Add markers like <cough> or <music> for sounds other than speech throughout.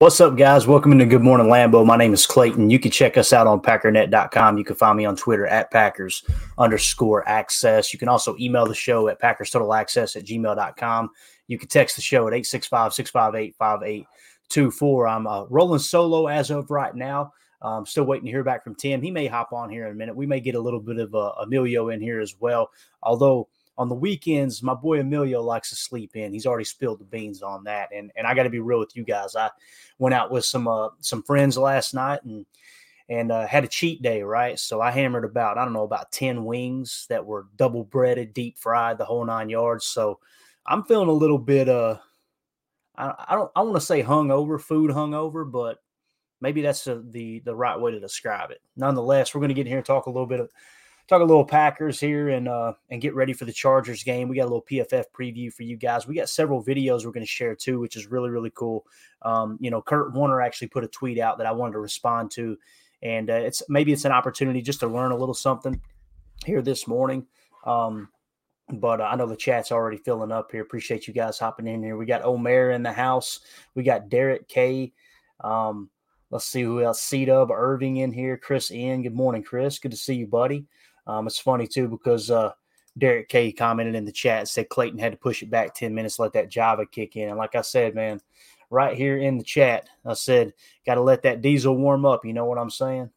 What's up, guys? Welcome into Good Morning Lambeau. My name is Clayton. You can check us out on packernet.com. You can find me on Twitter at Packers underscore access. You can also email the show at Packers Total Access at gmail.com. You can text the show at 865 658 5824. I'm uh, rolling solo as of right now. I'm still waiting to hear back from Tim. He may hop on here in a minute. We may get a little bit of uh, Emilio in here as well. Although on the weekends, my boy Emilio likes to sleep in. He's already spilled the beans on that. And and I got to be real with you guys. I went out with some uh, some friends last night and and uh, had a cheat day, right? So I hammered about I don't know about ten wings that were double breaded, deep fried, the whole nine yards. So I'm feeling a little bit uh I, I don't I want to say hungover, food hungover, but maybe that's the, the the right way to describe it. Nonetheless, we're going to get in here and talk a little bit of talk a little Packers here and uh, and get ready for the Chargers game. We got a little PFF preview for you guys. We got several videos we're going to share too, which is really really cool. Um, you know, Kurt Warner actually put a tweet out that I wanted to respond to, and uh, it's maybe it's an opportunity just to learn a little something here this morning. Um, but uh, I know the chat's already filling up here. Appreciate you guys hopping in here. We got Omer in the house. We got Derek K. Um, let's see who else. C Dub Irving in here. Chris in. Good morning, Chris. Good to see you, buddy. Um, it's funny too because uh, Derek K commented in the chat said Clayton had to push it back 10 minutes, let that Java kick in. And like I said, man, right here in the chat, I said, got to let that diesel warm up. You know what I'm saying?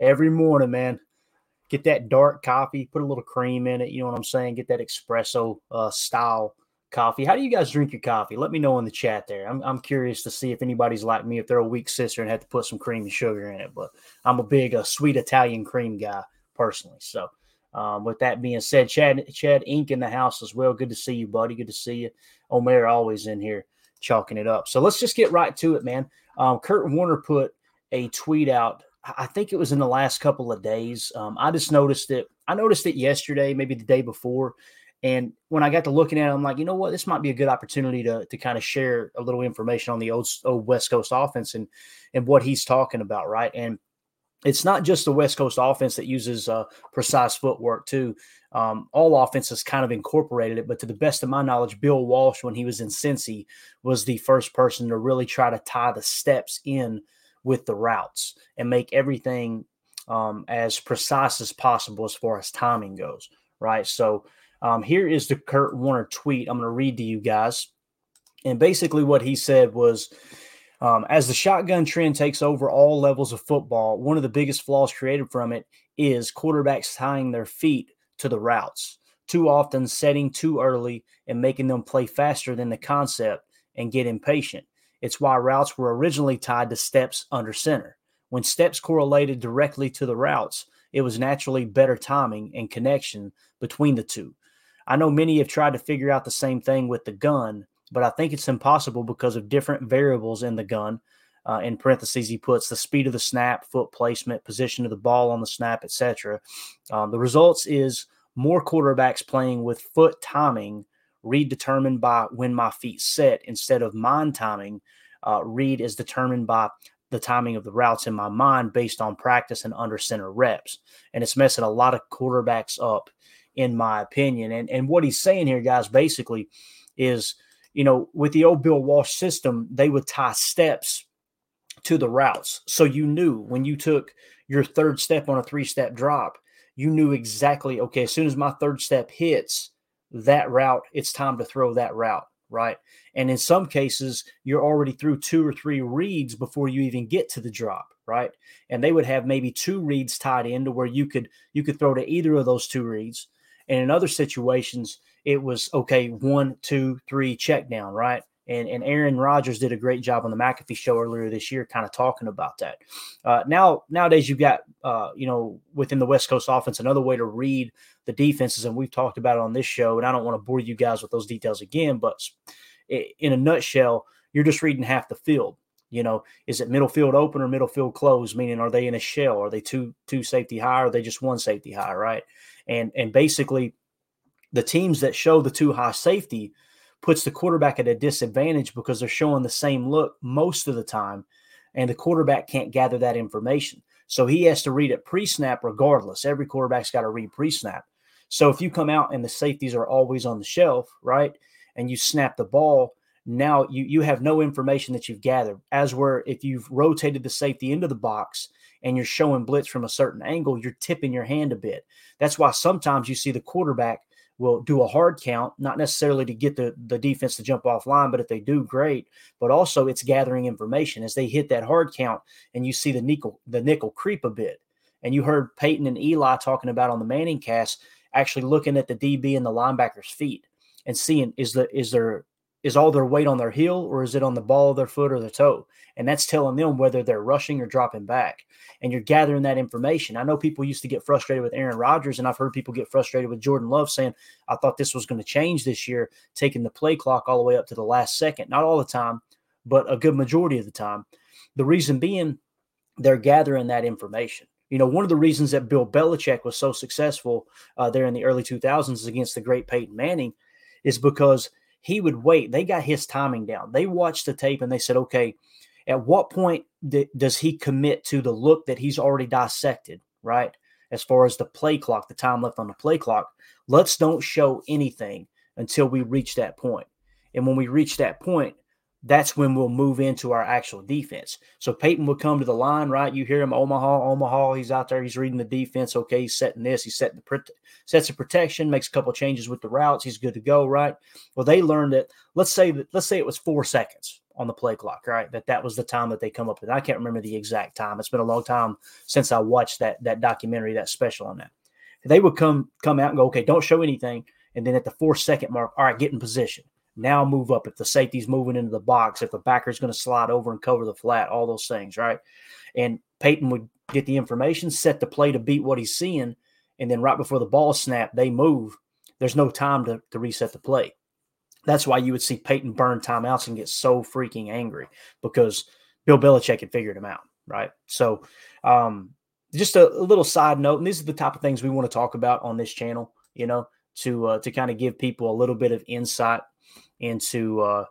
Every morning, man, get that dark coffee, put a little cream in it. You know what I'm saying? Get that espresso uh, style coffee. How do you guys drink your coffee? Let me know in the chat there. I'm, I'm curious to see if anybody's like me, if they're a weak sister and had to put some cream and sugar in it. But I'm a big, uh, sweet Italian cream guy personally. So, um, with that being said, Chad, Chad Ink in the house as well. Good to see you, buddy. Good to see you. Omer always in here chalking it up. So let's just get right to it, man. Um, Kurt Warner put a tweet out. I think it was in the last couple of days. Um, I just noticed it. I noticed it yesterday, maybe the day before. And when I got to looking at it, I'm like, you know what, this might be a good opportunity to to kind of share a little information on the old, old West Coast offense and and what he's talking about, right? And it's not just the West Coast offense that uses uh, precise footwork too. Um, all offenses kind of incorporated it, but to the best of my knowledge, Bill Walsh, when he was in Cincy, was the first person to really try to tie the steps in with the routes and make everything um, as precise as possible as far as timing goes, right? So um, here is the Kurt Warner tweet. I'm going to read to you guys. And basically, what he said was um, as the shotgun trend takes over all levels of football, one of the biggest flaws created from it is quarterbacks tying their feet to the routes, too often setting too early and making them play faster than the concept and get impatient. It's why routes were originally tied to steps under center. When steps correlated directly to the routes, it was naturally better timing and connection between the two. I know many have tried to figure out the same thing with the gun, but I think it's impossible because of different variables in the gun. Uh, in parentheses, he puts the speed of the snap, foot placement, position of the ball on the snap, etc. Um, the results is more quarterbacks playing with foot timing, read determined by when my feet set instead of mind timing. Uh, read is determined by the timing of the routes in my mind based on practice and under center reps. And it's messing a lot of quarterbacks up, in my opinion. And, and what he's saying here, guys, basically is, you know, with the old Bill Walsh system, they would tie steps to the routes. So you knew when you took your third step on a three step drop, you knew exactly, okay, as soon as my third step hits that route, it's time to throw that route right? And in some cases, you're already through two or three reads before you even get to the drop, right? And they would have maybe two reads tied into where you could you could throw to either of those two reads. And in other situations, it was okay, one, two, three, check down, right? And, and Aaron Rodgers did a great job on the McAfee show earlier this year, kind of talking about that. Uh, now, nowadays, you've got, uh, you know, within the West Coast offense, another way to read the defenses, and we've talked about it on this show. And I don't want to bore you guys with those details again, but in a nutshell, you're just reading half the field. You know, is it middle field open or middle field closed? Meaning, are they in a shell? Are they two two safety high? Or are they just one safety high? Right? And and basically, the teams that show the two high safety puts the quarterback at a disadvantage because they're showing the same look most of the time, and the quarterback can't gather that information. So he has to read it pre snap regardless. Every quarterback's got to read pre snap. So if you come out and the safeties are always on the shelf, right, and you snap the ball, now you you have no information that you've gathered. As where if you've rotated the safety into the box and you're showing blitz from a certain angle, you're tipping your hand a bit. That's why sometimes you see the quarterback will do a hard count, not necessarily to get the, the defense to jump offline, but if they do, great. But also it's gathering information as they hit that hard count and you see the nickel the nickel creep a bit. And you heard Peyton and Eli talking about on the Manning cast, actually looking at the DB and the linebacker's feet and seeing is the is there is all their weight on their heel or is it on the ball of their foot or their toe? And that's telling them whether they're rushing or dropping back. And you're gathering that information. I know people used to get frustrated with Aaron Rodgers, and I've heard people get frustrated with Jordan Love saying, I thought this was going to change this year, taking the play clock all the way up to the last second. Not all the time, but a good majority of the time. The reason being, they're gathering that information. You know, one of the reasons that Bill Belichick was so successful uh, there in the early 2000s against the great Peyton Manning is because – he would wait. They got his timing down. They watched the tape and they said, okay, at what point th- does he commit to the look that he's already dissected, right? As far as the play clock, the time left on the play clock, let's don't show anything until we reach that point. And when we reach that point, that's when we'll move into our actual defense. So Peyton will come to the line, right? You hear him, Omaha, Omaha. He's out there. He's reading the defense. Okay, he's setting this. He's setting the sets of protection. Makes a couple changes with the routes. He's good to go, right? Well, they learned it. Let's say that. Let's say it was four seconds on the play clock, right? That that was the time that they come up with. I can't remember the exact time. It's been a long time since I watched that that documentary, that special on that. They would come come out and go, okay, don't show anything. And then at the four second mark, all right, get in position now move up if the safety's moving into the box, if the backer's going to slide over and cover the flat, all those things, right? And Peyton would get the information, set the play to beat what he's seeing, and then right before the ball snap, they move. There's no time to, to reset the play. That's why you would see Peyton burn timeouts and get so freaking angry because Bill Belichick had figured him out, right? So, um, just a, a little side note, and these are the type of things we want to talk about on this channel, you know, to uh, to kind of give people a little bit of insight into uh,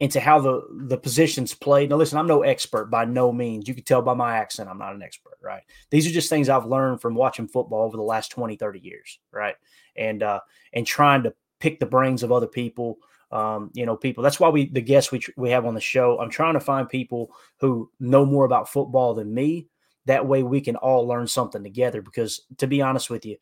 into how the the positions played. Now, listen, I'm no expert by no means. You can tell by my accent, I'm not an expert, right? These are just things I've learned from watching football over the last 20, 30 years, right? And uh, and trying to pick the brains of other people. Um, you know, people. That's why we the guests we we have on the show. I'm trying to find people who know more about football than me. That way, we can all learn something together. Because to be honest with you,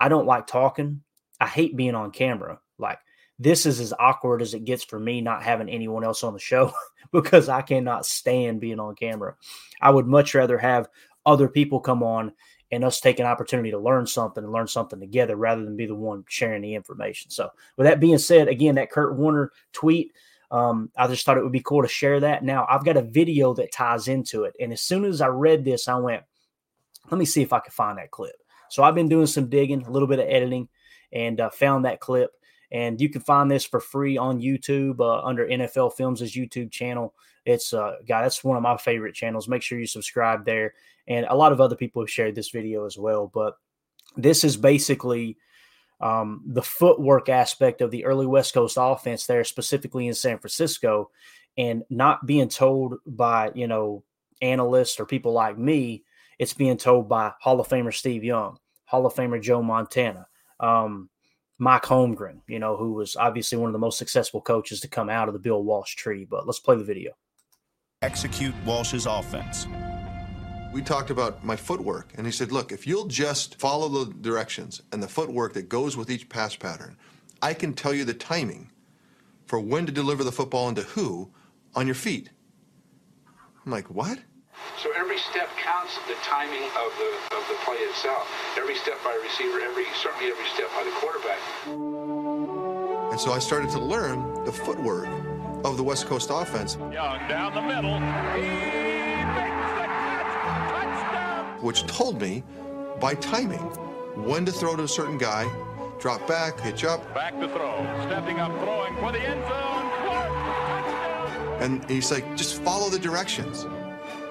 I don't like talking. I hate being on camera. Like this is as awkward as it gets for me not having anyone else on the show <laughs> because I cannot stand being on camera. I would much rather have other people come on and us take an opportunity to learn something and learn something together rather than be the one sharing the information. So, with that being said, again, that Kurt Warner tweet, um, I just thought it would be cool to share that. Now, I've got a video that ties into it. And as soon as I read this, I went, let me see if I can find that clip. So, I've been doing some digging, a little bit of editing, and uh, found that clip And you can find this for free on YouTube uh, under NFL Films' YouTube channel. It's uh, guy, that's one of my favorite channels. Make sure you subscribe there. And a lot of other people have shared this video as well. But this is basically um, the footwork aspect of the early West Coast offense there, specifically in San Francisco, and not being told by you know analysts or people like me. It's being told by Hall of Famer Steve Young, Hall of Famer Joe Montana, um, Mike Holmgren, you know, who was obviously one of the most successful coaches to come out of the Bill Walsh tree. But let's play the video. Execute Walsh's offense. We talked about my footwork, and he said, Look, if you'll just follow the directions and the footwork that goes with each pass pattern, I can tell you the timing for when to deliver the football and to who on your feet. I'm like, What? So every step counts the timing of the of the play itself. Every step by a receiver, every certainly every step by the quarterback. And so I started to learn the footwork of the West Coast offense. Young down the middle. He makes the catch. Touchdown. Which told me by timing when to throw to a certain guy, drop back, hitch up. Back to throw. Stepping up, throwing for the end zone. Clark. Touchdown. And he's like, just follow the directions.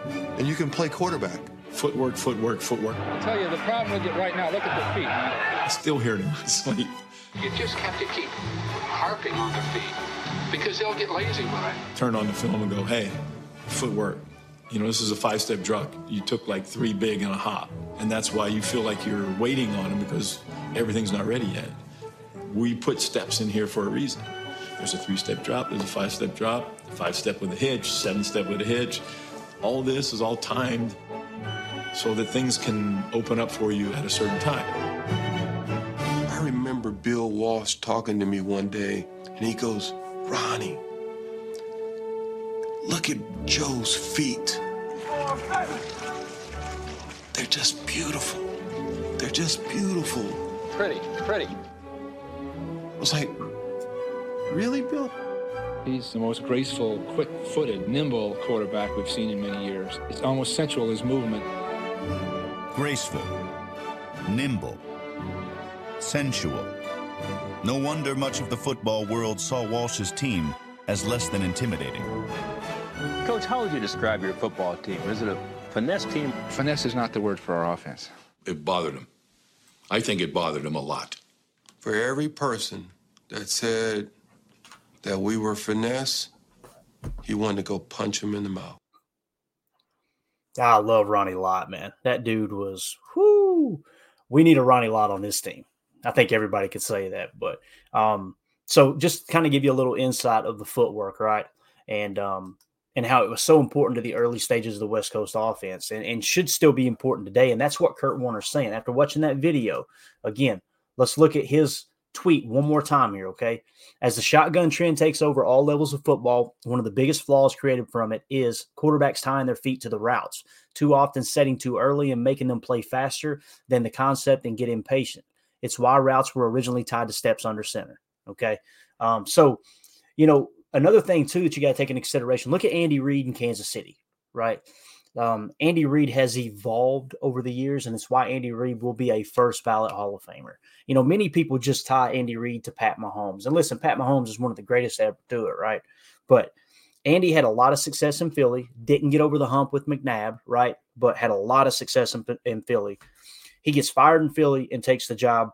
And you can play quarterback. Footwork, footwork, footwork. I'll tell you, the problem with it right now, look at the feet. I still hear it in my <laughs> sleep. You just have to keep harping on the feet because they'll get lazy with it. Turn on the film and go, hey, footwork. You know, this is a five step drop. You took like three big and a hop. And that's why you feel like you're waiting on them because everything's not ready yet. We put steps in here for a reason. There's a three step drop, there's a five step drop, five step with a hitch, seven step with a hitch. All this is all timed so that things can open up for you at a certain time. I remember Bill Walsh talking to me one day, and he goes, Ronnie, look at Joe's feet. They're just beautiful. They're just beautiful. Pretty, pretty. I was like, really, Bill? He's the most graceful, quick-footed, nimble quarterback we've seen in many years. It's almost sensual, his movement. Graceful, nimble, sensual. No wonder much of the football world saw Walsh's team as less than intimidating. Coach, how would you describe your football team? Is it a finesse team? Finesse is not the word for our offense. It bothered him. I think it bothered him a lot. For every person that said that we were finesse, he wanted to go punch him in the mouth. I love Ronnie Lott, man. That dude was whoo. We need a Ronnie Lott on this team. I think everybody could say that. But um, so just kind of give you a little insight of the footwork, right? And um, and how it was so important to the early stages of the West Coast offense and, and should still be important today. And that's what Kurt Warner's saying. After watching that video, again, let's look at his tweet one more time here, okay? As the shotgun trend takes over all levels of football, one of the biggest flaws created from it is quarterbacks tying their feet to the routes, too often setting too early and making them play faster than the concept and get impatient. It's why routes were originally tied to steps under center, okay? Um, so, you know, another thing too that you got to take into consideration look at Andy Reid in Kansas City, right? Um, Andy Reid has evolved over the years, and it's why Andy Reid will be a first ballot Hall of Famer. You know, many people just tie Andy Reid to Pat Mahomes. And listen, Pat Mahomes is one of the greatest to ever do it, right? But Andy had a lot of success in Philly, didn't get over the hump with McNabb, right? But had a lot of success in, in Philly. He gets fired in Philly and takes the job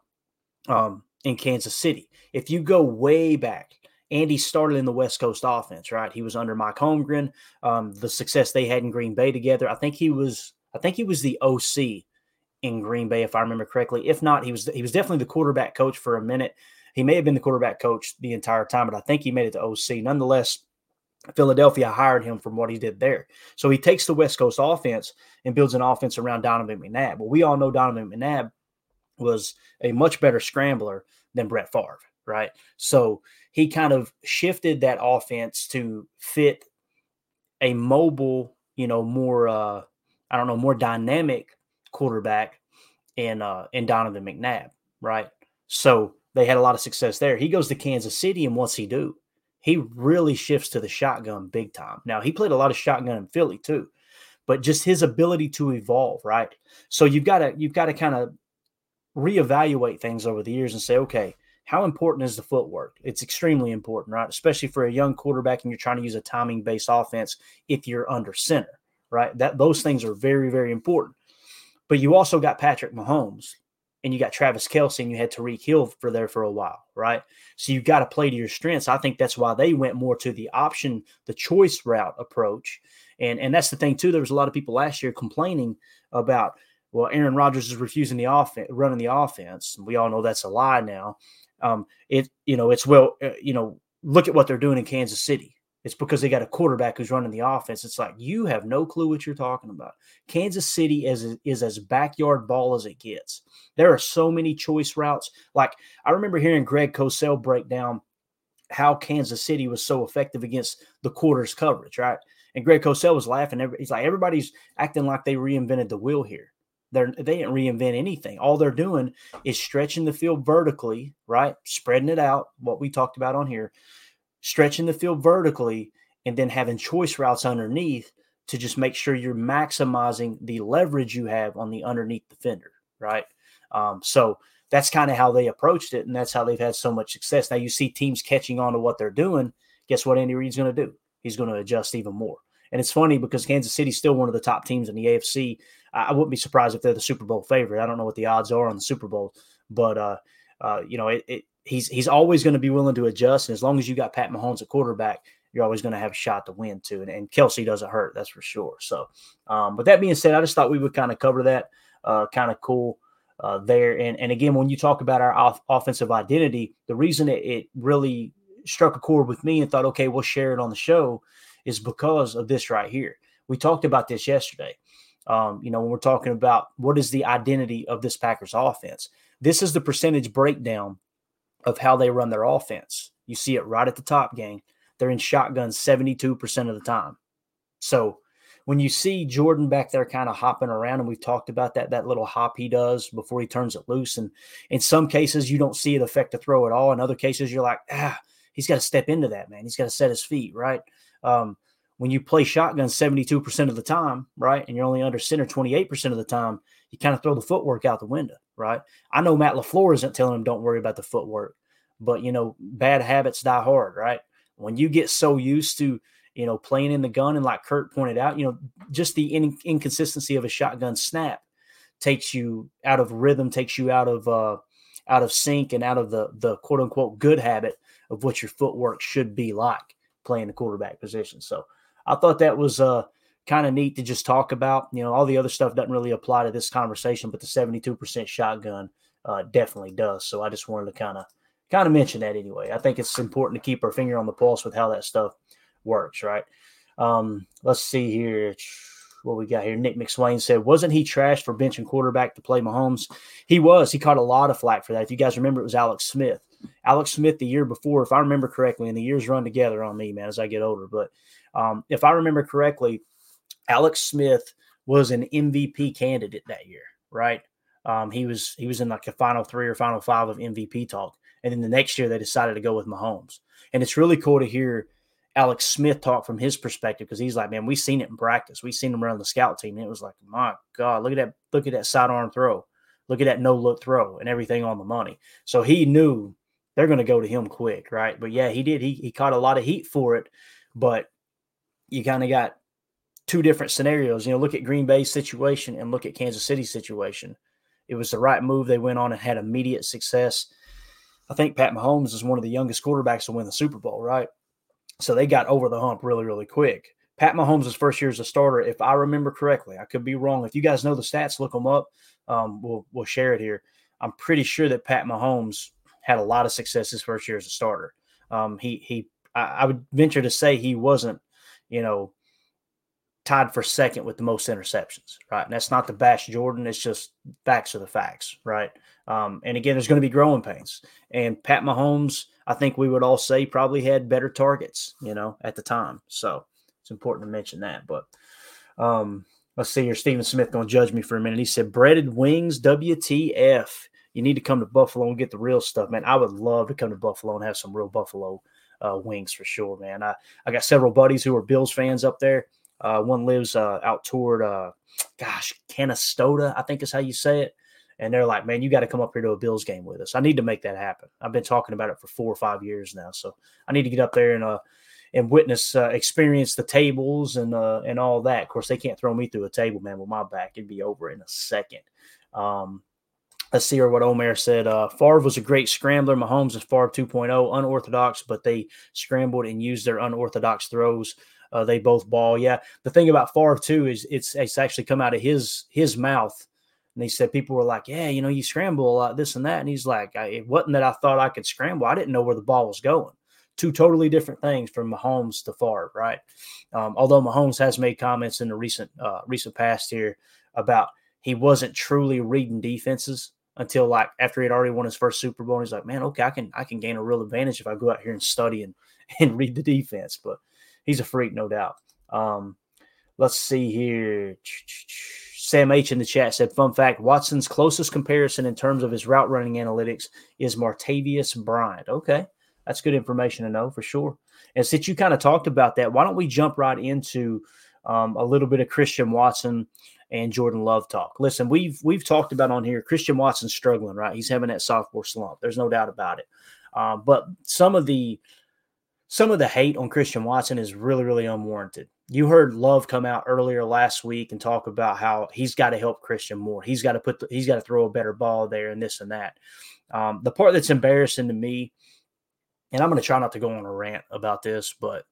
um, in Kansas City. If you go way back, Andy started in the West Coast offense, right? He was under Mike Holmgren. Um, the success they had in Green Bay together. I think he was. I think he was the OC in Green Bay, if I remember correctly. If not, he was. He was definitely the quarterback coach for a minute. He may have been the quarterback coach the entire time, but I think he made it to OC. Nonetheless, Philadelphia hired him from what he did there. So he takes the West Coast offense and builds an offense around Donovan McNabb. Well, we all know Donovan McNabb was a much better scrambler than Brett Favre, right? So he kind of shifted that offense to fit a mobile, you know, more uh I don't know, more dynamic quarterback in uh in Donovan McNabb, right? So they had a lot of success there. He goes to Kansas City and what's he do? He really shifts to the shotgun big time. Now, he played a lot of shotgun in Philly too, but just his ability to evolve, right? So you've got to you've got to kind of reevaluate things over the years and say, okay, how important is the footwork? It's extremely important, right? Especially for a young quarterback and you're trying to use a timing based offense if you're under center, right? That those things are very, very important. But you also got Patrick Mahomes and you got Travis Kelce and you had Tyreek Hill for there for a while, right? So you've got to play to your strengths. I think that's why they went more to the option, the choice route approach. And and that's the thing too. There was a lot of people last year complaining about, well, Aaron Rodgers is refusing the offense, running the offense. We all know that's a lie now. Um, it you know it's well uh, you know look at what they're doing in Kansas City. It's because they got a quarterback who's running the offense. It's like you have no clue what you're talking about. Kansas City is is as backyard ball as it gets. There are so many choice routes. Like I remember hearing Greg Cosell break down how Kansas City was so effective against the quarters coverage, right? And Greg Cosell was laughing. He's like, everybody's acting like they reinvented the wheel here. They're, they didn't reinvent anything. All they're doing is stretching the field vertically, right? Spreading it out, what we talked about on here, stretching the field vertically, and then having choice routes underneath to just make sure you're maximizing the leverage you have on the underneath defender, right? Um, so that's kind of how they approached it, and that's how they've had so much success. Now you see teams catching on to what they're doing. Guess what Andy Reid's going to do? He's going to adjust even more. And it's funny because Kansas City's still one of the top teams in the AFC. I wouldn't be surprised if they're the Super Bowl favorite. I don't know what the odds are on the Super Bowl, but uh, uh, you know, it, it, he's he's always going to be willing to adjust. And as long as you got Pat Mahomes at quarterback, you're always going to have a shot to win too. And, and Kelce doesn't hurt, that's for sure. So, um, but that being said, I just thought we would kind of cover that. Uh, kind of cool uh, there. And and again, when you talk about our off- offensive identity, the reason it, it really struck a chord with me and thought, okay, we'll share it on the show is because of this right here. We talked about this yesterday. Um, you know, when we're talking about what is the identity of this Packers offense, this is the percentage breakdown of how they run their offense. You see it right at the top, gang. They're in shotgun 72% of the time. So when you see Jordan back there kind of hopping around, and we've talked about that, that little hop he does before he turns it loose. And in some cases, you don't see it affect the throw at all. In other cases, you're like, ah, he's got to step into that, man. He's got to set his feet, right? Um, when you play shotgun 72% of the time, right, and you're only under center 28% of the time, you kind of throw the footwork out the window, right? I know Matt LaFleur isn't telling him don't worry about the footwork, but you know, bad habits die hard, right? When you get so used to, you know, playing in the gun and like Kurt pointed out, you know, just the in- inconsistency of a shotgun snap takes you out of rhythm, takes you out of uh out of sync and out of the the quote unquote good habit of what your footwork should be like playing the quarterback position. So I thought that was uh, kind of neat to just talk about. You know, all the other stuff doesn't really apply to this conversation, but the 72% shotgun uh, definitely does. So I just wanted to kind of kind of mention that anyway. I think it's important to keep our finger on the pulse with how that stuff works, right? Um, let's see here. What we got here? Nick McSwain said, wasn't he trashed for benching quarterback to play Mahomes? He was. He caught a lot of flack for that. If you guys remember, it was Alex Smith. Alex Smith the year before, if I remember correctly, and the years run together on me, man, as I get older. But um, if I remember correctly, Alex Smith was an MVP candidate that year, right? Um, he was he was in like a final three or final five of MVP talk, and then the next year they decided to go with Mahomes. And it's really cool to hear Alex Smith talk from his perspective because he's like, man, we seen it in practice, we seen him run the scout team, and it was like, my God, look at that, look at that sidearm throw, look at that no look throw, and everything on the money. So he knew they're going to go to him quick, right? But yeah, he did. He he caught a lot of heat for it, but you kind of got two different scenarios. You know, look at Green Bay's situation and look at Kansas City's situation. It was the right move. They went on and had immediate success. I think Pat Mahomes is one of the youngest quarterbacks to win the Super Bowl, right? So they got over the hump really, really quick. Pat Mahomes' first year as a starter, if I remember correctly, I could be wrong. If you guys know the stats, look them up. Um, we'll we'll share it here. I'm pretty sure that Pat Mahomes had a lot of success his first year as a starter. Um, he he, I, I would venture to say he wasn't you know, tied for second with the most interceptions, right? And that's not the bash Jordan. It's just facts are the facts, right? Um, and again, there's going to be growing pains. And Pat Mahomes, I think we would all say probably had better targets, you know, at the time. So it's important to mention that. But um, let's see here. Stephen Smith going to judge me for a minute. He said, breaded wings, WTF. You need to come to Buffalo and get the real stuff, man. I would love to come to Buffalo and have some real Buffalo uh, wings for sure, man. I, I got several buddies who are Bills fans up there. Uh, one lives uh, out toward, uh, gosh, Canastota, I think is how you say it. and they're like, "Man, you got to come up here to a Bills game with us." I need to make that happen. I've been talking about it for four or five years now, so I need to get up there and uh and witness, uh, experience the tables and uh and all that. Of course, they can't throw me through a table, man, with my back; it'd be over in a second. Um, let's see what Omer said. Uh, Favre was a great scrambler. Mahomes is Favre 2.0, unorthodox, but they scrambled and used their unorthodox throws. Uh, they both ball. Yeah. The thing about Favre too is it's it's actually come out of his his mouth. And he said people were like, "Yeah, you know, you scramble a lot, this and that." And he's like, "It wasn't that I thought I could scramble. I didn't know where the ball was going." Two totally different things from Mahomes to Favre, right? Um, although Mahomes has made comments in the recent uh, recent past here about he wasn't truly reading defenses until like after he'd already won his first Super Bowl. he's like, man, okay, I can I can gain a real advantage if I go out here and study and <laughs> and read the defense. But he's a freak, no doubt. Um, let's see here. Sam H in the chat said, "Fun fact: Watson's closest comparison in terms of his route running analytics is Martavis Bryant." Okay, that's good information to know for sure. And since you kind of talked about that, why don't we jump right into um, a little bit of Christian Watson and Jordan Love talk. Listen, we've we've talked about on here. Christian Watson struggling, right? He's having that sophomore slump. There's no doubt about it. Uh, but some of the some of the hate on Christian Watson is really, really unwarranted. You heard Love come out earlier last week and talk about how he's got to help Christian more. He's got to put the, he's got to throw a better ball there and this and that. Um, the part that's embarrassing to me, and I'm going to try not to go on a rant about this, but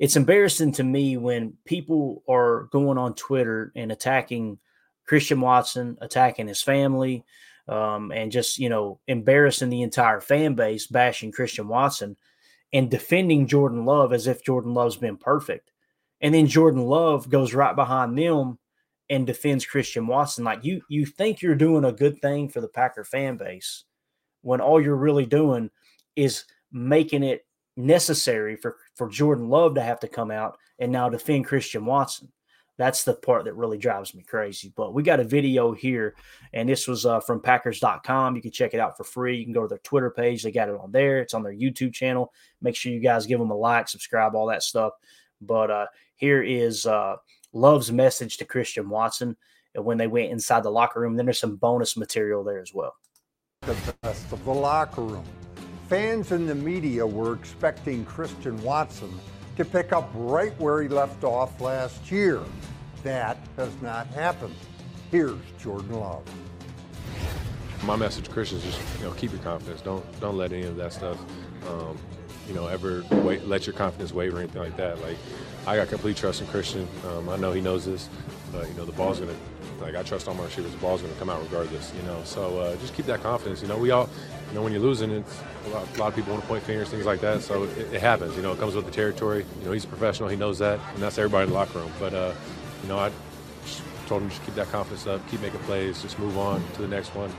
it's embarrassing to me when people are going on Twitter and attacking Christian Watson, attacking his family, um, and just you know embarrassing the entire fan base, bashing Christian Watson, and defending Jordan Love as if Jordan Love's been perfect, and then Jordan Love goes right behind them and defends Christian Watson. Like you, you think you're doing a good thing for the Packer fan base when all you're really doing is making it necessary for for Jordan Love to have to come out and now defend Christian Watson. That's the part that really drives me crazy. But we got a video here, and this was uh, from Packers.com. You can check it out for free. You can go to their Twitter page. They got it on there. It's on their YouTube channel. Make sure you guys give them a like, subscribe, all that stuff. But uh, here is uh, Love's message to Christian Watson when they went inside the locker room. Then there's some bonus material there as well. The best of the locker room. Fans and the media were expecting Christian Watson to pick up right where he left off last year. That has not happened. Here's Jordan Love. My message to Christians is, just, you know, keep your confidence. Don't don't let any of that stuff, um, you know, ever wait, let your confidence waver or anything like that. Like, I got complete trust in Christian. Um, I know he knows this, but you know, the ball's gonna like I trust all my receivers. The ball's going to come out regardless, you know. So uh, just keep that confidence. You know, we all, you know, when you're losing, it's a lot, a lot of people want to point fingers, things like that. So it, it, happens. You know, it comes with the territory. You know, he's a professional. He knows that, and that's everybody in the locker room. But uh, you know, I told him just keep that confidence up, keep making plays, just move on to the next one.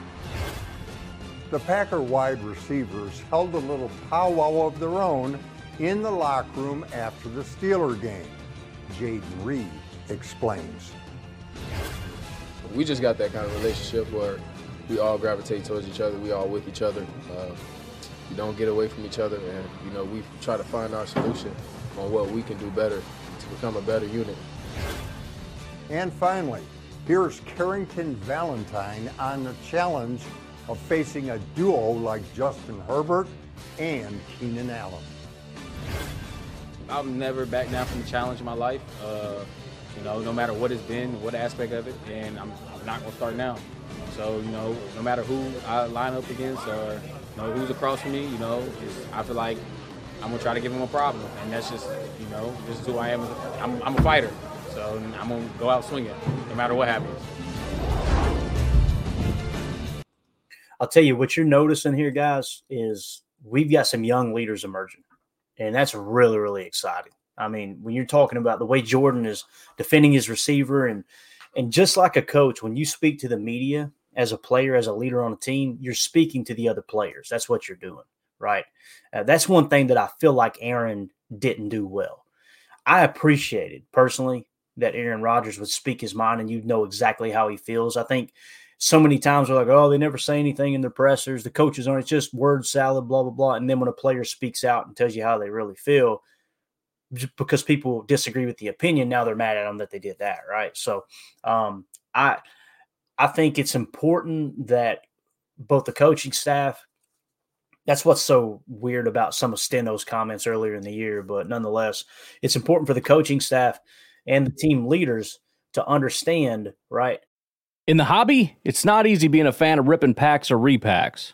The Packer wide receivers held a little powwow of their own in the locker room after the Steeler game. Jayden Reed explains we just got that kind of relationship where we all gravitate towards each other. We all with each other. Uh, we don't get away from each other, and you know we try to find our solution on what we can do better to become a better unit. And finally, here's Carrington Valentine on the challenge of facing a duo like Justin Herbert and Keenan Allen. I've never backed down from the challenge in my life. Uh, you know, no matter what it's been, what aspect of it, and I'm, I'm not going to start now. So, you know, no matter who I line up against or, you know, who's across from me, you know, I feel like I'm going to try to give him a problem. And that's just, you know, this is who I am. I'm, I'm a fighter. So I'm going to go out swinging no matter what happens. I'll tell you what you're noticing here, guys, is we've got some young leaders emerging. And that's really, really exciting. I mean, when you're talking about the way Jordan is defending his receiver and and just like a coach, when you speak to the media as a player, as a leader on a team, you're speaking to the other players. That's what you're doing, right? Uh, that's one thing that I feel like Aaron didn't do well. I appreciated personally that Aaron Rodgers would speak his mind and you'd know exactly how he feels. I think so many times we're like, oh, they never say anything in their pressers. The coaches aren't, it's just word salad, blah, blah, blah. And then when a player speaks out and tells you how they really feel, because people disagree with the opinion now they're mad at them that they did that right so um, i I think it's important that both the coaching staff. That's what's so weird about some of Steno's comments earlier in the year, but nonetheless, it's important for the coaching staff and the team leaders to understand, right? In the hobby, it's not easy being a fan of ripping packs or repacks.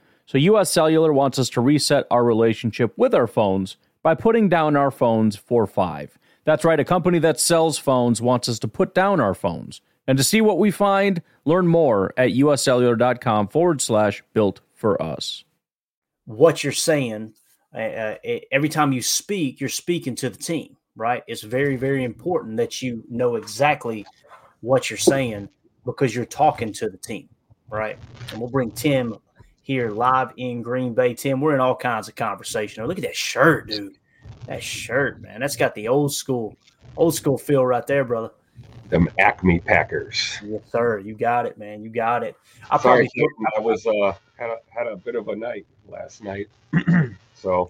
So, US Cellular wants us to reset our relationship with our phones by putting down our phones for five. That's right, a company that sells phones wants us to put down our phones. And to see what we find, learn more at uscellular.com forward slash built for us. What you're saying, uh, uh, every time you speak, you're speaking to the team right? It's very, very important that you know exactly what you're saying because you're talking to the team, right? And we'll bring Tim here live in Green Bay. Tim, we're in all kinds of conversation. Oh, look at that shirt, dude. That shirt, man. That's got the old school, old school feel right there, brother. Them Acme Packers. Yes, sir. You got it, man. You got it. I Sorry, probably I was uh had a had a bit of a night last night. <clears throat> so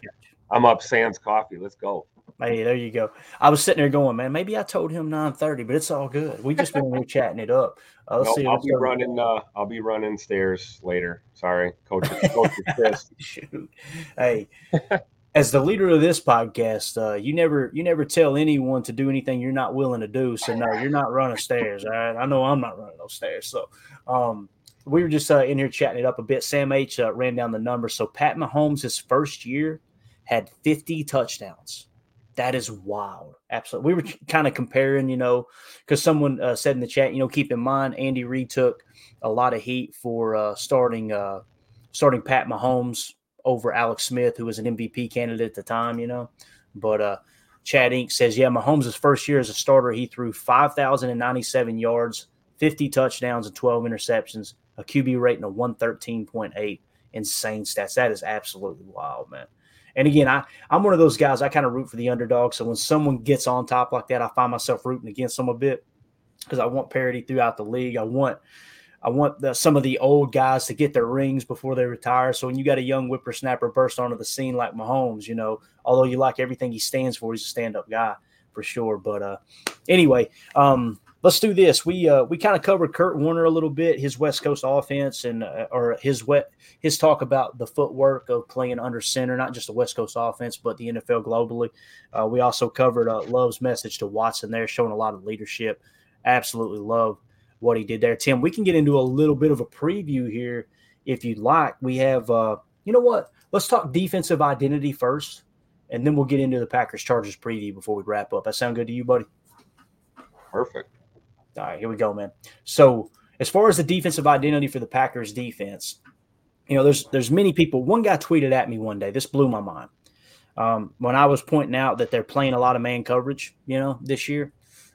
I'm up Sans coffee. Let's go. Hey, there you go. I was sitting there going, man, maybe I told him 9:30, but it's all good. We just been here chatting it up. Uh, let's see I'll be running. Uh, I'll be running stairs later. Sorry, coach. <laughs> coach Chris. Shoot. Hey, as the leader of this podcast, uh, you never you never tell anyone to do anything you're not willing to do. So no, you're not running stairs. All right, I know I'm not running those stairs. So, um, we were just uh, in here chatting it up a bit. Sam H uh, ran down the numbers. So Pat Mahomes, his first year, had 50 touchdowns that is wild. Absolutely. We were kind of comparing, you know, because someone uh, said in the chat, you know, keep in mind Andy Reid took a lot of heat for uh, starting uh, starting Pat Mahomes over Alex Smith, who was an MVP candidate at the time, you know. But uh, Chad Inc. says, yeah, Mahomes' first year as a starter, he threw 5,097 yards, 50 touchdowns, and 12 interceptions, a QB rating of 113.8. Insane stats. That is absolutely wild, man. And again, I, I'm one of those guys, I kind of root for the underdog. So when someone gets on top like that, I find myself rooting against them a bit because I want parity throughout the league. I want I want the, some of the old guys to get their rings before they retire. So when you got a young whippersnapper burst onto the scene like Mahomes, you know, although you like everything he stands for, he's a stand-up guy for sure. But uh, anyway, um, let's do this. We uh, we kind of covered Kurt Warner a little bit, his West Coast offense, and uh, or his wet his talk about the footwork of playing under center, not just the West Coast offense, but the NFL globally. Uh, we also covered uh, Love's message to Watson there, showing a lot of leadership. Absolutely love what he did there. Tim, we can get into a little bit of a preview here if you'd like. We have, uh, you know what? Let's talk defensive identity first, and then we'll get into the Packers Chargers preview before we wrap up. That sound good to you, buddy? Perfect. All right, here we go, man. So as far as the defensive identity for the Packers defense, you know, there's there's many people. One guy tweeted at me one day. This blew my mind. Um, when I was pointing out that they're playing a lot of man coverage, you know, this year,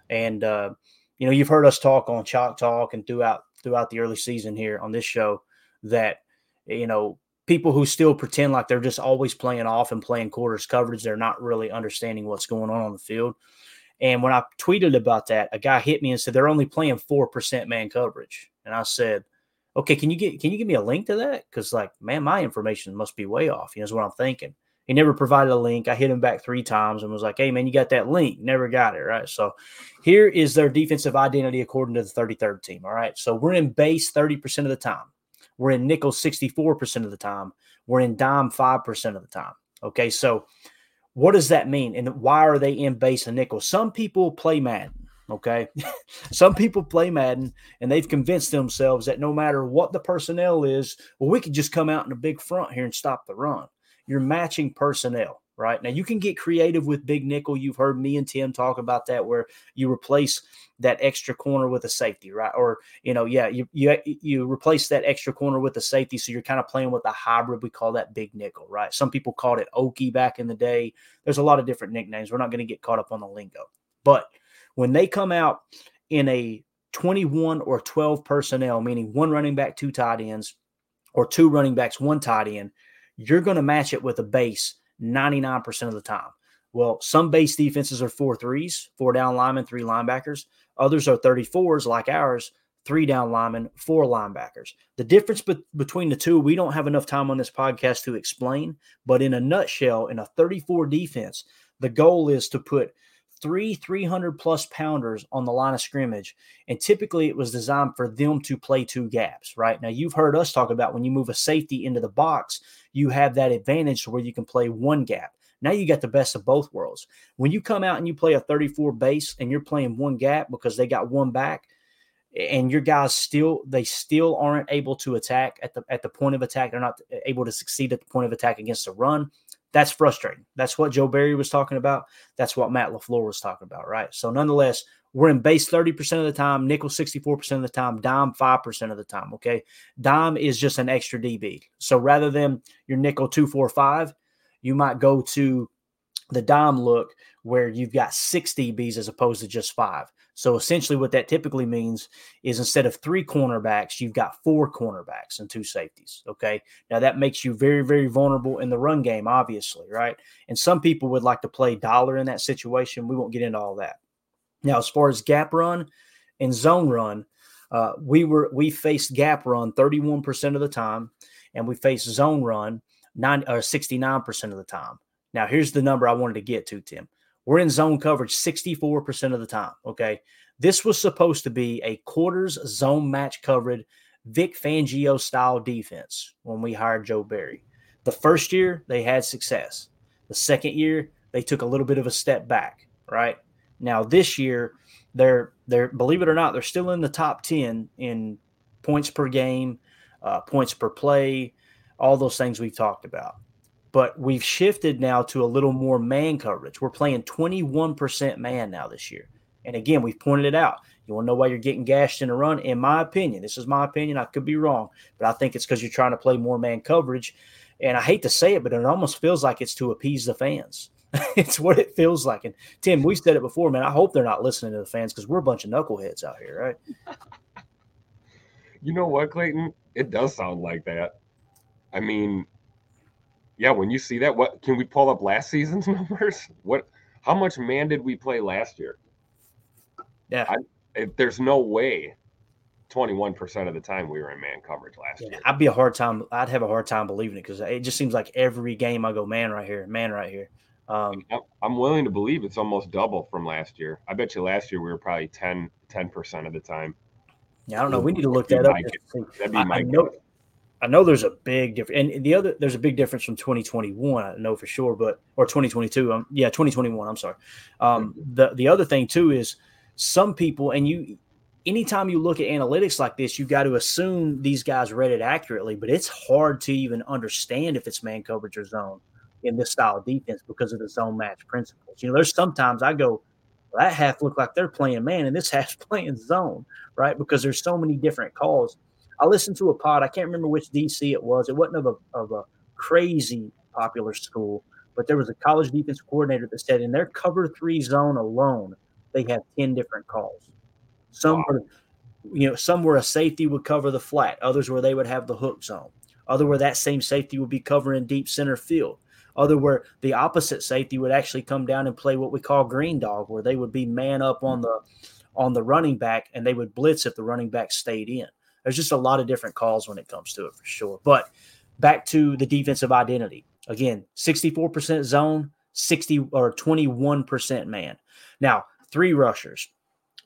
and uh, you know, you've heard us talk on Chalk Talk and throughout throughout the early season here on this show that you know people who still pretend like they're just always playing off and playing quarters coverage, they're not really understanding what's going on on the field. And when I tweeted about that, a guy hit me and said they're only playing four percent man coverage, and I said, "Okay, can you get can you give me a link to that? Because like, man, my information must be way off. You know, is what I'm thinking." He never provided a link. I hit him back three times and was like, "Hey, man, you got that link?" Never got it. Right. So here is their defensive identity according to the 33rd team. All right. So we're in base 30 percent of the time. We're in nickel 64 percent of the time. We're in dime five percent of the time. Okay. So what does that mean? And why are they in base and nickel? Some people play Madden. Okay. <laughs> Some people play Madden and they've convinced themselves that no matter what the personnel is, well, we could just come out in a big front here and stop the run you're matching personnel right? Now you can get creative with big nickel. You've heard me and tim talk about that where you replace that extra corner with a safety right? Or you know yeah you you, you replace that extra corner with a safety so you're kind of playing with a hybrid we call that big nickel right? Some people called it okie back in the day. There's a lot of different nicknames. We're not going to get caught up on the lingo. But when they come out in a 21 or 12 personnel meaning one running back two tight ends or two running backs one tight end you're going to match it with a base 99% of the time. Well, some base defenses are four threes, four down linemen, three linebackers. Others are 34s like ours, three down linemen, four linebackers. The difference be- between the two, we don't have enough time on this podcast to explain, but in a nutshell, in a 34 defense, the goal is to put three 300 plus pounders on the line of scrimmage. And typically it was designed for them to play two gaps, right? Now, you've heard us talk about when you move a safety into the box, you have that advantage where you can play one gap. Now you got the best of both worlds. When you come out and you play a 34 base and you're playing one gap because they got one back, and your guys still they still aren't able to attack at the at the point of attack. They're not able to succeed at the point of attack against the run that's frustrating. That's what Joe Barry was talking about. That's what Matt LaFleur was talking about, right? So, nonetheless, we're in base 30% of the time, nickel 64% of the time, dime 5% of the time. Okay. Dime is just an extra DB. So, rather than your nickel 245, you might go to the dime look where you've got six DBs as opposed to just five. So essentially, what that typically means is instead of three cornerbacks, you've got four cornerbacks and two safeties. Okay. Now that makes you very, very vulnerable in the run game, obviously, right? And some people would like to play dollar in that situation. We won't get into all that. Now, as far as gap run and zone run, uh, we were we faced gap run 31% of the time, and we faced zone run 9 or 69% of the time. Now, here's the number I wanted to get to, Tim. We're in zone coverage 64% of the time. Okay. This was supposed to be a quarters zone match covered Vic Fangio style defense when we hired Joe Barry. The first year, they had success. The second year, they took a little bit of a step back, right? Now, this year, they're, they're believe it or not, they're still in the top 10 in points per game, uh, points per play, all those things we've talked about but we've shifted now to a little more man coverage. We're playing 21% man now this year. And again, we've pointed it out. You want to know why you're getting gashed in a run? In my opinion, this is my opinion. I could be wrong, but I think it's because you're trying to play more man coverage. And I hate to say it, but it almost feels like it's to appease the fans. <laughs> it's what it feels like. And Tim, we said it before, man. I hope they're not listening to the fans because we're a bunch of knuckleheads out here, right? <laughs> you know what, Clayton? It does sound like that. I mean, yeah, when you see that, what can we pull up last season's <laughs> numbers? What, how much man did we play last year? Yeah, I, there's no way. 21% of the time we were in man coverage last yeah, year. I'd be a hard time. I'd have a hard time believing it because it just seems like every game I go man right here, man right here. Um, I'm willing to believe it's almost double from last year. I bet you last year we were probably 10 percent of the time. Yeah, I don't know. We need to look that up. That'd be my I, I know, I know there's a big difference, and the other there's a big difference from 2021. I know for sure, but or 2022. Um, yeah, 2021. I'm sorry. Um, the the other thing too is some people, and you, anytime you look at analytics like this, you got to assume these guys read it accurately, but it's hard to even understand if it's man coverage or zone in this style of defense because of the zone match principles. You know, there's sometimes I go, well, that half look like they're playing man, and this <laughs> half's playing zone, right? Because there's so many different calls I listened to a pod. I can't remember which DC it was. It wasn't of a, of a crazy popular school, but there was a college defensive coordinator that said in their cover three zone alone, they have 10 different calls. Some wow. were, you know, some where a safety would cover the flat, others where they would have the hook zone, other where that same safety would be covering deep center field, other where the opposite safety would actually come down and play what we call green dog, where they would be man up on the on the running back and they would blitz if the running back stayed in. There's just a lot of different calls when it comes to it for sure. But back to the defensive identity. Again, 64% zone, 60 or 21% man. Now, three rushers.